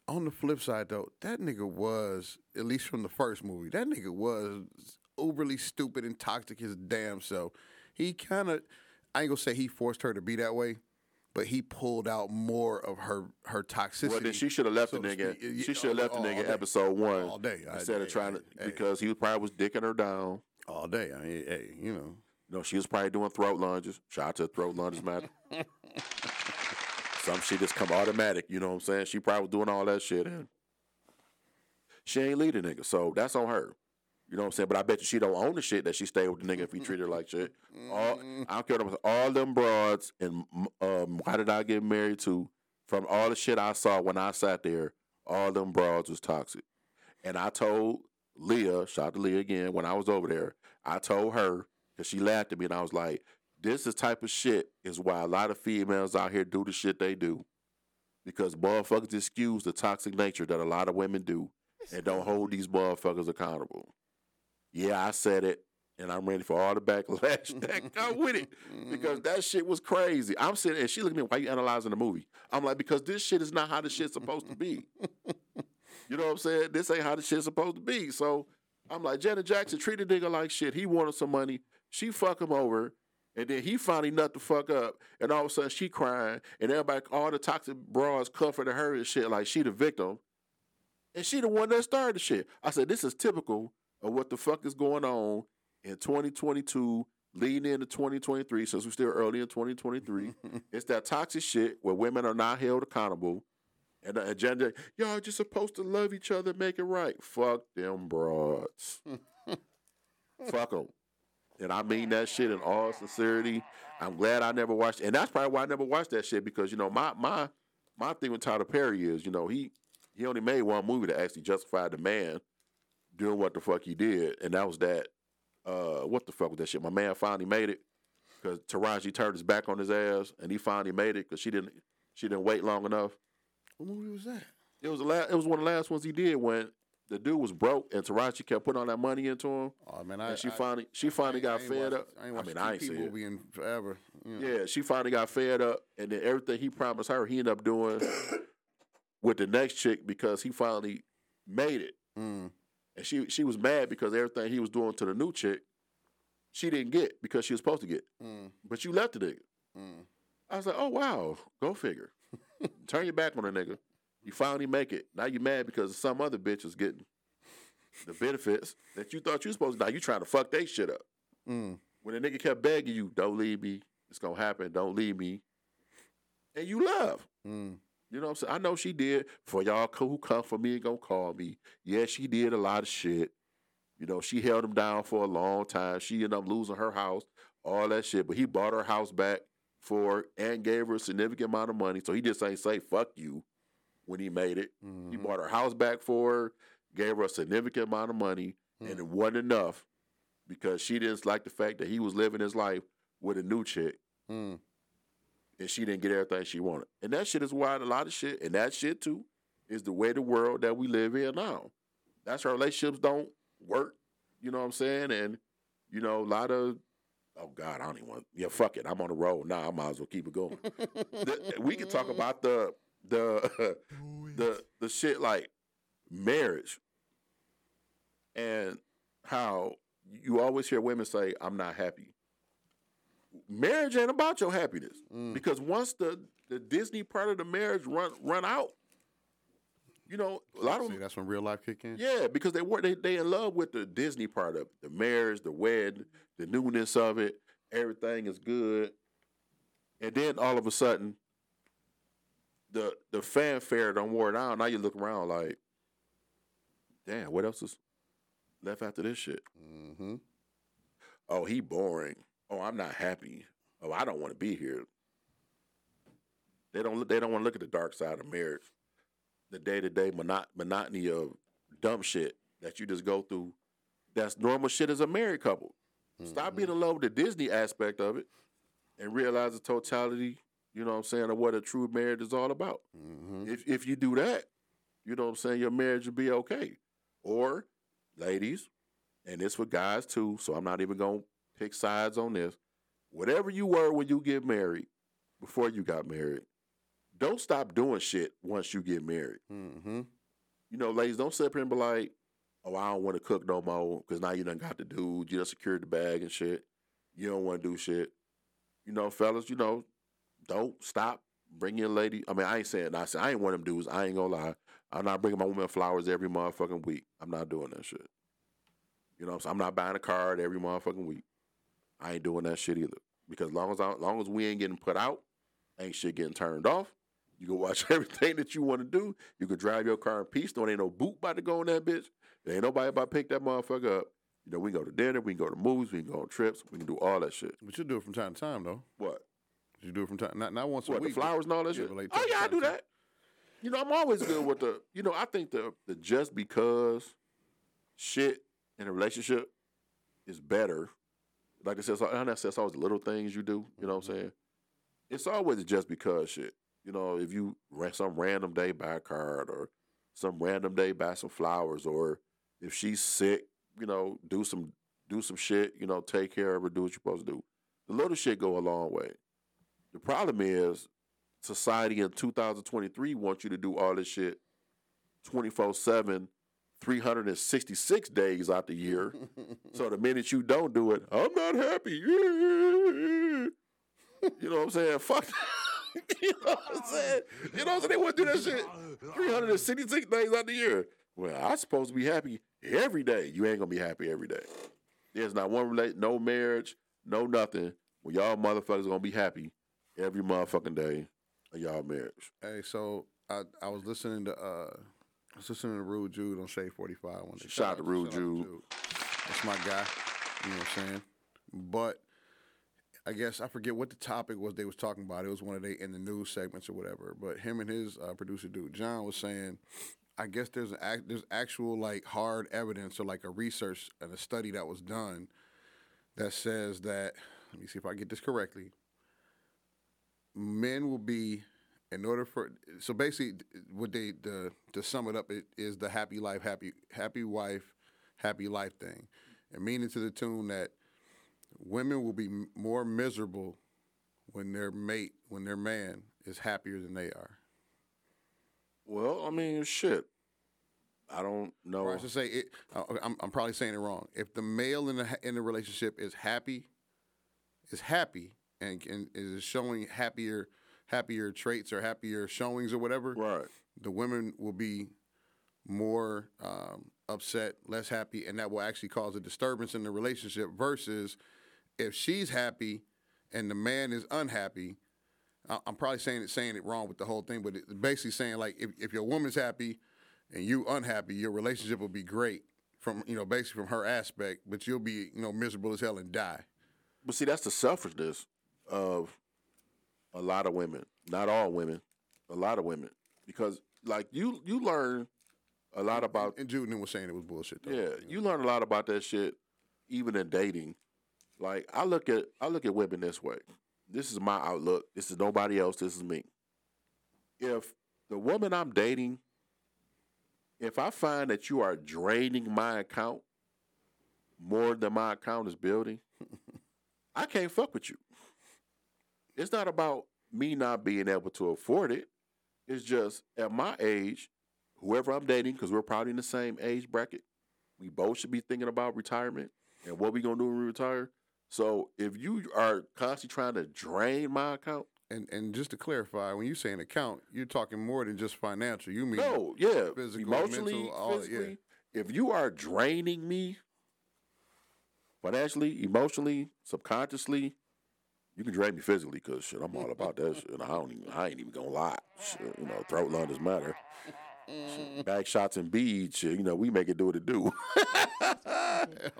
on the flip side though, that nigga was, at least from the first movie, that nigga was overly stupid and toxic his damn self. He kind of, I ain't gonna say he forced her to be that way, but he pulled out more of her her toxicity. well, then she should have left so the nigga. speak. She should have left the nigga episode one All day. I- instead of hey, trying to because he probably was dicking her down. all day. I mean, hey, you know. No, she was probably doing throat lunges. Shout out to throat lunges, man. Some shit just come automatic, you know what I'm saying? She probably was doing all that shit and she ain't leading nigga, so that's on her. You know what I'm saying? But I bet you she don't own the shit that she stayed with the nigga if he treated her like shit. All, I don't care what all them broads and um, why did I get married too? From all the shit I saw when I sat there, all them broads was toxic. And I told Leah, shout out to Leah again, when I was over there, I told her, because she laughed at me, and I was like, this is type of shit is why a lot of females out here do the shit they do. Because motherfuckers excuse the toxic nature that a lot of women do and don't hold these motherfuckers accountable. Yeah, I said it, and I'm ready for all the backlash that come with it. Because that shit was crazy. I'm sitting and she looked at me, why you analyzing the movie? I'm like, because this shit is not how the shit's supposed to be. You know what I'm saying? This ain't how the shit's supposed to be. So I'm like, Janet Jackson treated nigga like shit. He wanted some money. She fuck him over. And then he finally nut the fuck up. And all of a sudden she crying. And everybody, all the toxic bras comforting her and shit like she the victim. And she the one that started the shit. I said, this is typical of what the fuck is going on in 2022, leading into 2023, since we're still early in 2023. it's that toxic shit where women are not held accountable. And the agenda, y'all just supposed to love each other, make it right. Fuck them broads. Fuck them. And I mean that shit in all sincerity. I'm glad I never watched, and that's probably why I never watched that shit because you know my my my thing with Tyler Perry is you know he he only made one movie to actually justify the man doing what the fuck he did, and that was that. Uh, what the fuck was that shit? My man finally made it because Taraji turned his back on his ass, and he finally made it because she didn't she didn't wait long enough. What movie was that? It was the last, it was one of the last ones he did when the dude was broke and Taraji kept putting all that money into him. Oh man, I, And she I- finally she finally got fed watched- up. I, I mean, I ain't TP see it. movie in forever. you know. Yeah, she finally got fed up, and then everything he promised her, he ended up doing with the next chick because he finally made it. Mm. And she she was mad because everything he was doing to the new chick, she didn't get because she was supposed to get. Mm. But you left the nigga. Mm. I was like, oh wow, go figure. Turn your back on the nigga. You finally make it. Now you mad because some other bitch is getting the benefits that you thought you was supposed to. Now you trying to fuck that shit up. Mm. When the nigga kept begging you, don't leave me. It's gonna happen. Don't leave me. And you love. Mm. You know what I'm saying? I know she did. For y'all who come for me and gonna call me. Yeah, she did a lot of shit. You know, she held him down for a long time. She ended up losing her house, all that shit. But he bought her house back for and gave her a significant amount of money. So he just ain't say fuck you when he made it. He Mhm. bought her house back for her, gave her a significant amount of money, and it wasn't enough because she didn't like the fact that he was living his life with a new chick Mm. And she didn't get everything she wanted. And that shit is why a lot of shit, and that shit too, is the way the world that we live in now. That's how relationships don't work. You know what I'm saying? And you know, a lot of oh God, I don't even want. Yeah, fuck it. I'm on the road now. I might as well keep it going. The- we can talk about the the the the shit like marriage and how you always hear women say, "I'm not happy." Marriage ain't about your happiness Mm. because once the the Disney part of the marriage run run out, you know, a lot of See, them, that's when real life kick in. yeah, because they were they they in love with the Disney part of it, the marriage, the wedding, the newness of it. Everything is good, and then all of a sudden, the the fanfare don't wear down. Now you look around like, damn, what else is left after this shit? Mm-hmm. Oh, he boring. Oh, I'm not happy. Oh, I don't want to be here. They don't. look- They don't want to look at the dark side of marriage, the day to day monotony of dumb shit that you just go through. That's normal shit as a married couple. Stop being in love with the Disney aspect of it, and realize the totality. You know what I'm saying of what a true marriage is all about. Mm-hmm. If if you do that, you know what I'm saying, your marriage will be okay. Or, ladies, and this for guys too, so I'm not even gonna pick sides on this. Whatever you were when you get married, before you got married, don't stop doing shit once you get married. Mm-hmm. You know, ladies, don't sit up here and be like, oh, I don't want to cook no more because now you done got the dude, you done secured the bag and shit. You don't want to do shit. You know, fellas, you know, don't stop. Bring your lady. I mean, I ain't saying I said I ain't one of them dudes. I ain't gonna lie. I'm not bringing my woman flowers every motherfucking week. I'm not doing that shit. You know. I'm not buying a card every motherfucking week. I ain't doing that shit either. Because long as I, long as we ain't getting put out, ain't shit getting turned off. You can watch everything that you want to do. You can drive your car in peace. Don't ain't no boot about to go on that bitch. There ain't nobody about to pick that motherfucker up. You know, we can go to dinner, we can go to movies, we can go on trips, we can do all that shit. But you do it from time to time, though. What? You do it from time, not not once What, a week. but- flowers and all that shit? like oh yeah, I do that. You know, I'm always good with the. You know, I think the the just because shit in a relationship is better. Like I said, so, and I said, it's always the little things you do. You know what I'm mm-hmm. saying? It's always just because shit. You know, if you some random day buy a card or some random day buy some flowers, or if she's sick, you know, do some do some shit. You know, take care of her, do what you're supposed to do. The little shit go a long way. The problem is society in 2023 wants you to do all this shit 24 7, 366 days out the year. so the minute you don't do it, I'm not happy. you know what I'm saying? Fuck. you know what I'm saying? You know what I'm saying? They to do that shit 366 days out the year. Well, I'm supposed to be happy every day. You ain't gonna be happy every day. There's not one relate, no marriage, no nothing. Well, y'all motherfuckers gonna be happy every motherfucking day of y'all marriage. Hey, so I I was listening to uh I was listening to Rude Jude on Shade Forty Five one day. Shout out to Rude Jude. That's my guy. You know what I'm saying? But I guess I forget what the topic was they was talking about. It was one of they in the news segments or whatever. But him and his uh, producer dude John was saying, I guess there's an act, there's actual like hard evidence or like a research and a study that was done that says that let me see if I get this correctly. Men will be in order for so basically what they the to sum it up it is the happy life happy happy wife happy life thing and meaning to the tune that women will be more miserable when their mate when their man is happier than they are Well, I mean, shit. I don't know. or I should say it I'm, I'm probably saying it wrong if the male in the in the relationship is happy is happy and, and is showing happier happier traits or happier showings or whatever Right. the women will be more um, upset, less happy, and that will actually cause a disturbance in the relationship. Versus if she's happy and the man is unhappy, I- I'm probably saying it saying it wrong with the whole thing, but it's basically saying like if, if your woman's happy and you unhappy, your relationship will be great from you know basically from her aspect, but you'll be you know miserable as hell and die. But see, that's the selfishness of a lot of women. Not all women, a lot of women. Because like you you learn a lot about And Jude was saying it was bullshit though. yeah, you learn a lot about that shit even in dating. Like I look at I look at women this way. This is my outlook. This is nobody else. This is me. If the woman I'm dating, if I find that you are draining my account more than my account is building, I can't fuck with you. It's not about me not being able to afford it. It's just at my age, whoever I'm dating, because we're probably in the same age bracket, we both should be thinking about retirement and what we're gonna do when we retire. So if you are constantly trying to drain my account, And and just to clarify, when you say an account, you're talking more than just financial. You mean no, yeah, physical, emotionally, mental, all- yeah. physically. If you are draining me financially, emotionally, subconsciously, You can drain me physically, cause shit, I'm all about that shit. I don't even, I ain't even gonna lie. Shit, you know, throat lunges matter. Shit, mm. back shots and beads, shit, you know, we make it do what it do.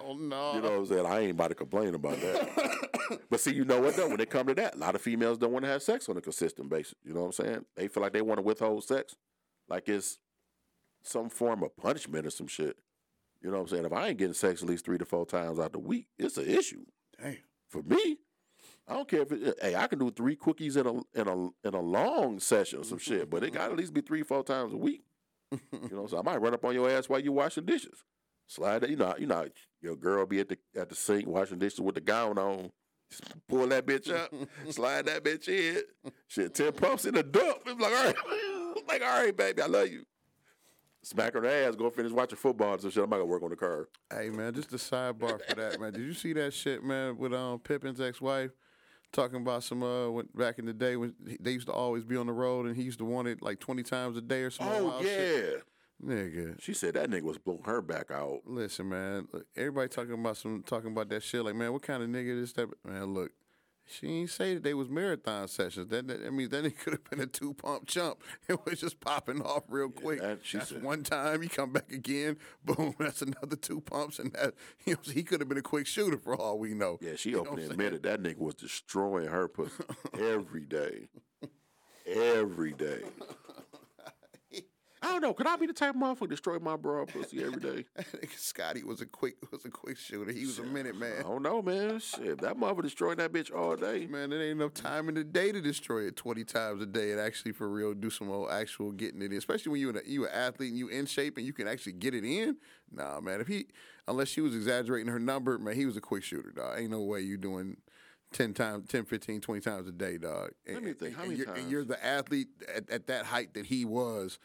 Oh no. You know what I'm saying? I ain't about to complain about that. but see, you know what though? When it come to that, a lot of females don't want to have sex on a consistent basis. You know what I'm saying? They feel like they want to withhold sex, like it's some form of punishment or some shit. You know what I'm saying? If I ain't getting sex at least three to four times out the week, it's an issue Damn. for me. I don't care if it, eh, hey, I can do three quickies in a in a in a long session or some mm-hmm, shit, but it got to mm-hmm. at least be three four times a week. You know, so I might run up on your ass while you wash the dishes. Slide that, you know, you know, your girl be at the at the sink washing dishes with the gown on. Just pull that bitch up, slide that bitch in. Shit, ten pumps in the dump. It's like, all right, like, all right, baby, I love you. Smack her ass, go finish watching football and some shit. I'm not gonna work on the car. Hey man, just a sidebar for that, man. Did you see that shit, man, with um Pippen's ex-wife talking about some uh when, back in the day when he- they used to always be on the road and he used to want it like twenty times a day or something. Oh yeah, nigga. she said that nigga was blowing her back out. Listen, man. Look, everybody talking about some talking about that shit. Like, man, what kind of nigga is that? Man, look, she ain't say that they was marathon sessions. That, that I mean, that it could have been a two pump jump. It was just popping off real quick. that- she that's said- one time. You come back again, boom. That's another two pumps, and that you know he could have been a quick shooter for all we know. Yeah, she You openly admitted that nigga was destroying her pussy every day. Every day. I don't know. Could I be the type of motherfucker to destroy my bra pussy every day? Scottie was a quick was a quick shooter. He was a minute man. I don't know, man. Shit, that motherfucker destroying that bitch all day. Man, there ain't enough time in the day to destroy it twenty times a day and actually for real do some old actual getting it in. Especially when you in a, you an athlete and you in shape and you can actually get it in. Nah, man. If he unless she was exaggerating her number, man, he was a quick shooter, dog. Ain't no way you doing 10 times 10, 15, 20 times a day, dog. And, Let me think, how and many you're, and you're the athlete at, at that height that he was.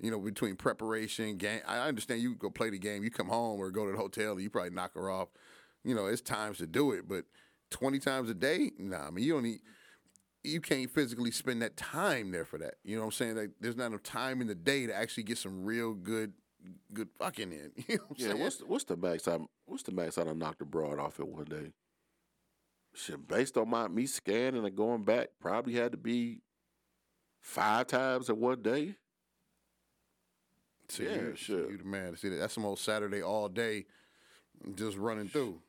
You know, between preparation, game. I understand you go play the game, you come home or go to the hotel, and you probably knock her off. You know, it's times to do it, but twenty times a day, nah. I mean, you don't need you can't physically spend that time there for that. You know what I'm saying? Like, there's not enough time in the day to actually get some real good, good fucking in. You know what I'm Yeah, saying? what's the, what's the max I what's the max I knocked the broad off in one day? Shit, based on my me scanning and going back, probably had to be five times in one day. See, yeah, you, sure. You the man. See, that's some old Saturday all day, just running through.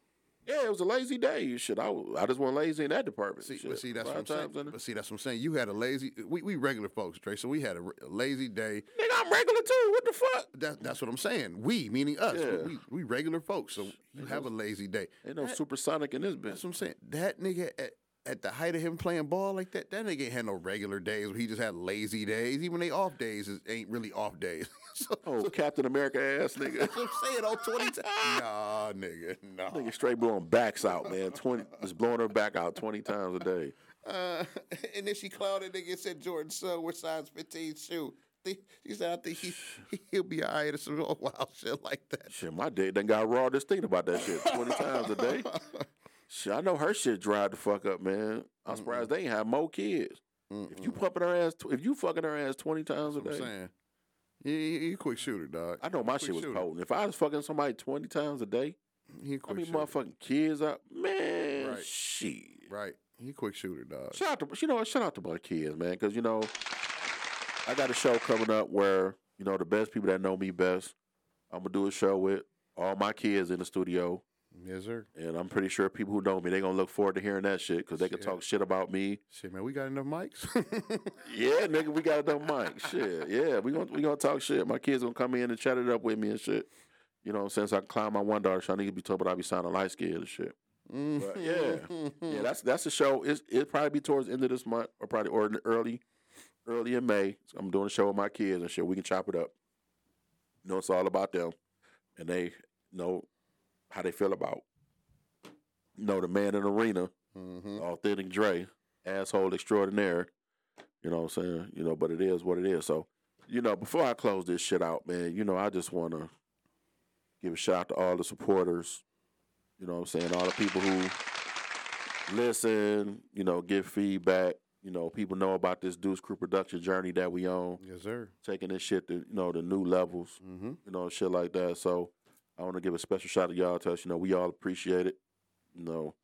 Yeah, it was a lazy day. Shit, I, I just went lazy in that department. See, but see, that's five what I'm saying. a- But see, that's what I'm saying. You had a lazy. We, we regular folks, Trey. So we had a lazy day. Nigga, I'm regular too. What the fuck? That, that's what I'm saying. We, meaning us. Yeah. We, we regular folks. So you have a lazy day. Ain't no That- supersonic in this That's bitch. what I'm saying. That nigga at, at the height of him playing ball like that, that nigga ain't had no regular days. He just had lazy days. Even they off days is, ain't really off days. so, Oh, Captain America ass nigga. that's what I'm saying. On 20 times. Nah, nigga. Nah. nigga straight blowing backs out, man. Twenty just blowing her back out twenty times a day. Uh, and then she clowned a nigga and said Jordan son with size 15 shoe. She said, I think he, he'll be all right or some wild shit like that. Shit, my day done got raw just thinking about that shit twenty times a day. Shit, I know her shit dried the fuck up, man. I'm surprised they ain't have more kids. If you pumping her ass, tw- if you fucking her ass twenty times a I'm day, saying. He, he a quick shooter, dog. I know my shit was shooter. potent. If I was fucking somebody twenty times a day, He a I quick mean shooter. motherfucking kids out, man. Right. Shit. Right. He a quick shooter, dog. Shout out to you know what? Shout out to my kids, man, because you know I got a show coming up where you know the best people that know me best. I'm gonna do a show with all my kids in the studio, Yes, sir. and I'm pretty sure people who know me they're gonna look forward to hearing that shit because they can Shit. talk shit about me. Shit, man, we got enough mics. Yeah, nigga, we got enough mic. Shit, yeah, we gonna we gonna talk shit. My kids gonna come in and chat it up with me and shit. You know, since I climb my one daughter, so I need to be told, but I be sounding light skinned and shit. Mm. But yeah, yeah, that's that's the show. It's it'll probably be towards the end of this month, or probably or in early, early in May. I'm doing a show with my kids and shit. We can chop it up. You know, it's all about them, and they know how they feel about. You know, the man in the arena, Mhm. authentic Dre, asshole extraordinaire. You know what I'm saying? You know, but it is what it is. So, you know, before I close this shit out, man, you know, I just want to give a shout out to all the supporters. You know what I'm saying? All the people who listen, you know, give feedback. You know, people know about this Deuce Crew production journey that we on, Yes, sir. taking this shit to, you know, the new levels, Mm-hmm. you know, shit like that. So I want to give a special shout out to y'all to us. You know, we all appreciate it. You know,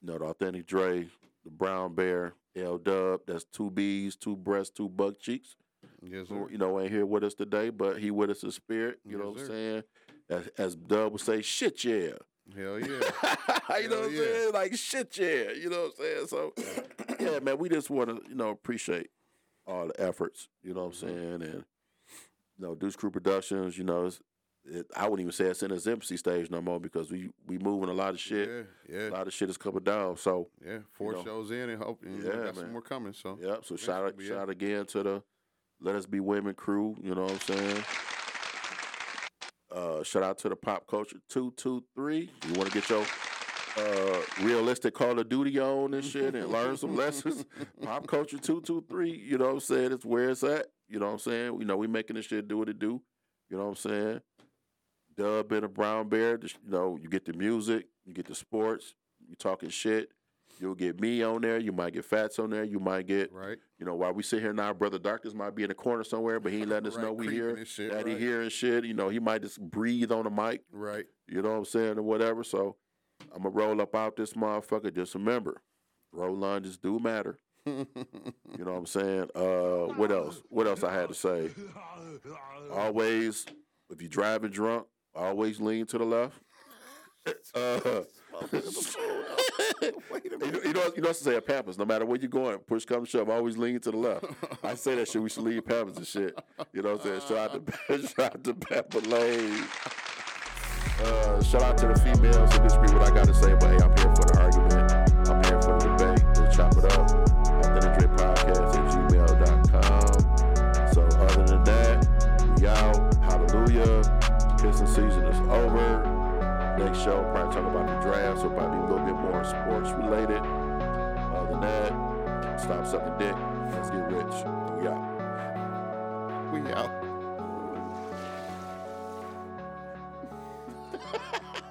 you know, the authentic Dre, the Brown Bear, L Dub. That's two B's, two breasts, two buck cheeks. Yes, sir. you know, ain't here with us today, but he with us in spirit. You know Yes, what I'm saying? As, as Dub would say, shit yeah. Hell yeah. you know Hell what I'm saying? Like shit yeah. You know what I'm saying? So yeah, man, we just want to, you know, appreciate all the efforts, you know what I'm Mm-hmm. saying? And you know, Deuce Crew Productions, you know, it's, it, I wouldn't even say it's in its empty stage no more because we we moving a lot of shit. Yeah, A lot of shit is coming down. So yeah. Four know. shows in and hope and Yeah, got man. some more coming. So Yep. So shout out, shout out again to the Let Us Be Women crew. You know what I'm saying? Uh, shout out to the Pop Culture Two Two Three. You want to get your uh, realistic Call of Duty on and shit and learn some lessons. Pop Culture Two Two Three. You know what I'm saying? It's where it's at. You know what I'm saying? You know we making this shit do what it do. You know what I'm saying? Dub and a brown bear. just, You know you get the music, you get the sports, you talking shit. You'll get me on there. You might get Fats on there. You might get right, you know, while we sit here now, brother Darkness might be in the corner somewhere, but he ain't letting us Right, know we creeping here, and shit, that he right. here and shit. You know, he might just breathe on the mic. right. You know what I'm saying or whatever. So I'm gonna roll up out this motherfucker. Just remember, roll lunges do matter. You know what I'm saying? Uh, what else? What else I had to say? Always, if you driving drunk, always lean to the left. Uh, you know, you know, you know to say at Pampers. No matter where you're going, push comes shove, always lean to the left. I say that shit. We should leave Pampers and shit. You know what I'm saying? Shout out to shout out to Pepper Lane. Uh, shout out to the females who disagree what I got to say, but hey, I'm here for the argument. I'm here for the debate. Let's chop it up. Season is over. Next show, probably talk about the draft, so probably a little bit more sports related. Other than that, stop sucking dick. Let's get rich. We out. We out.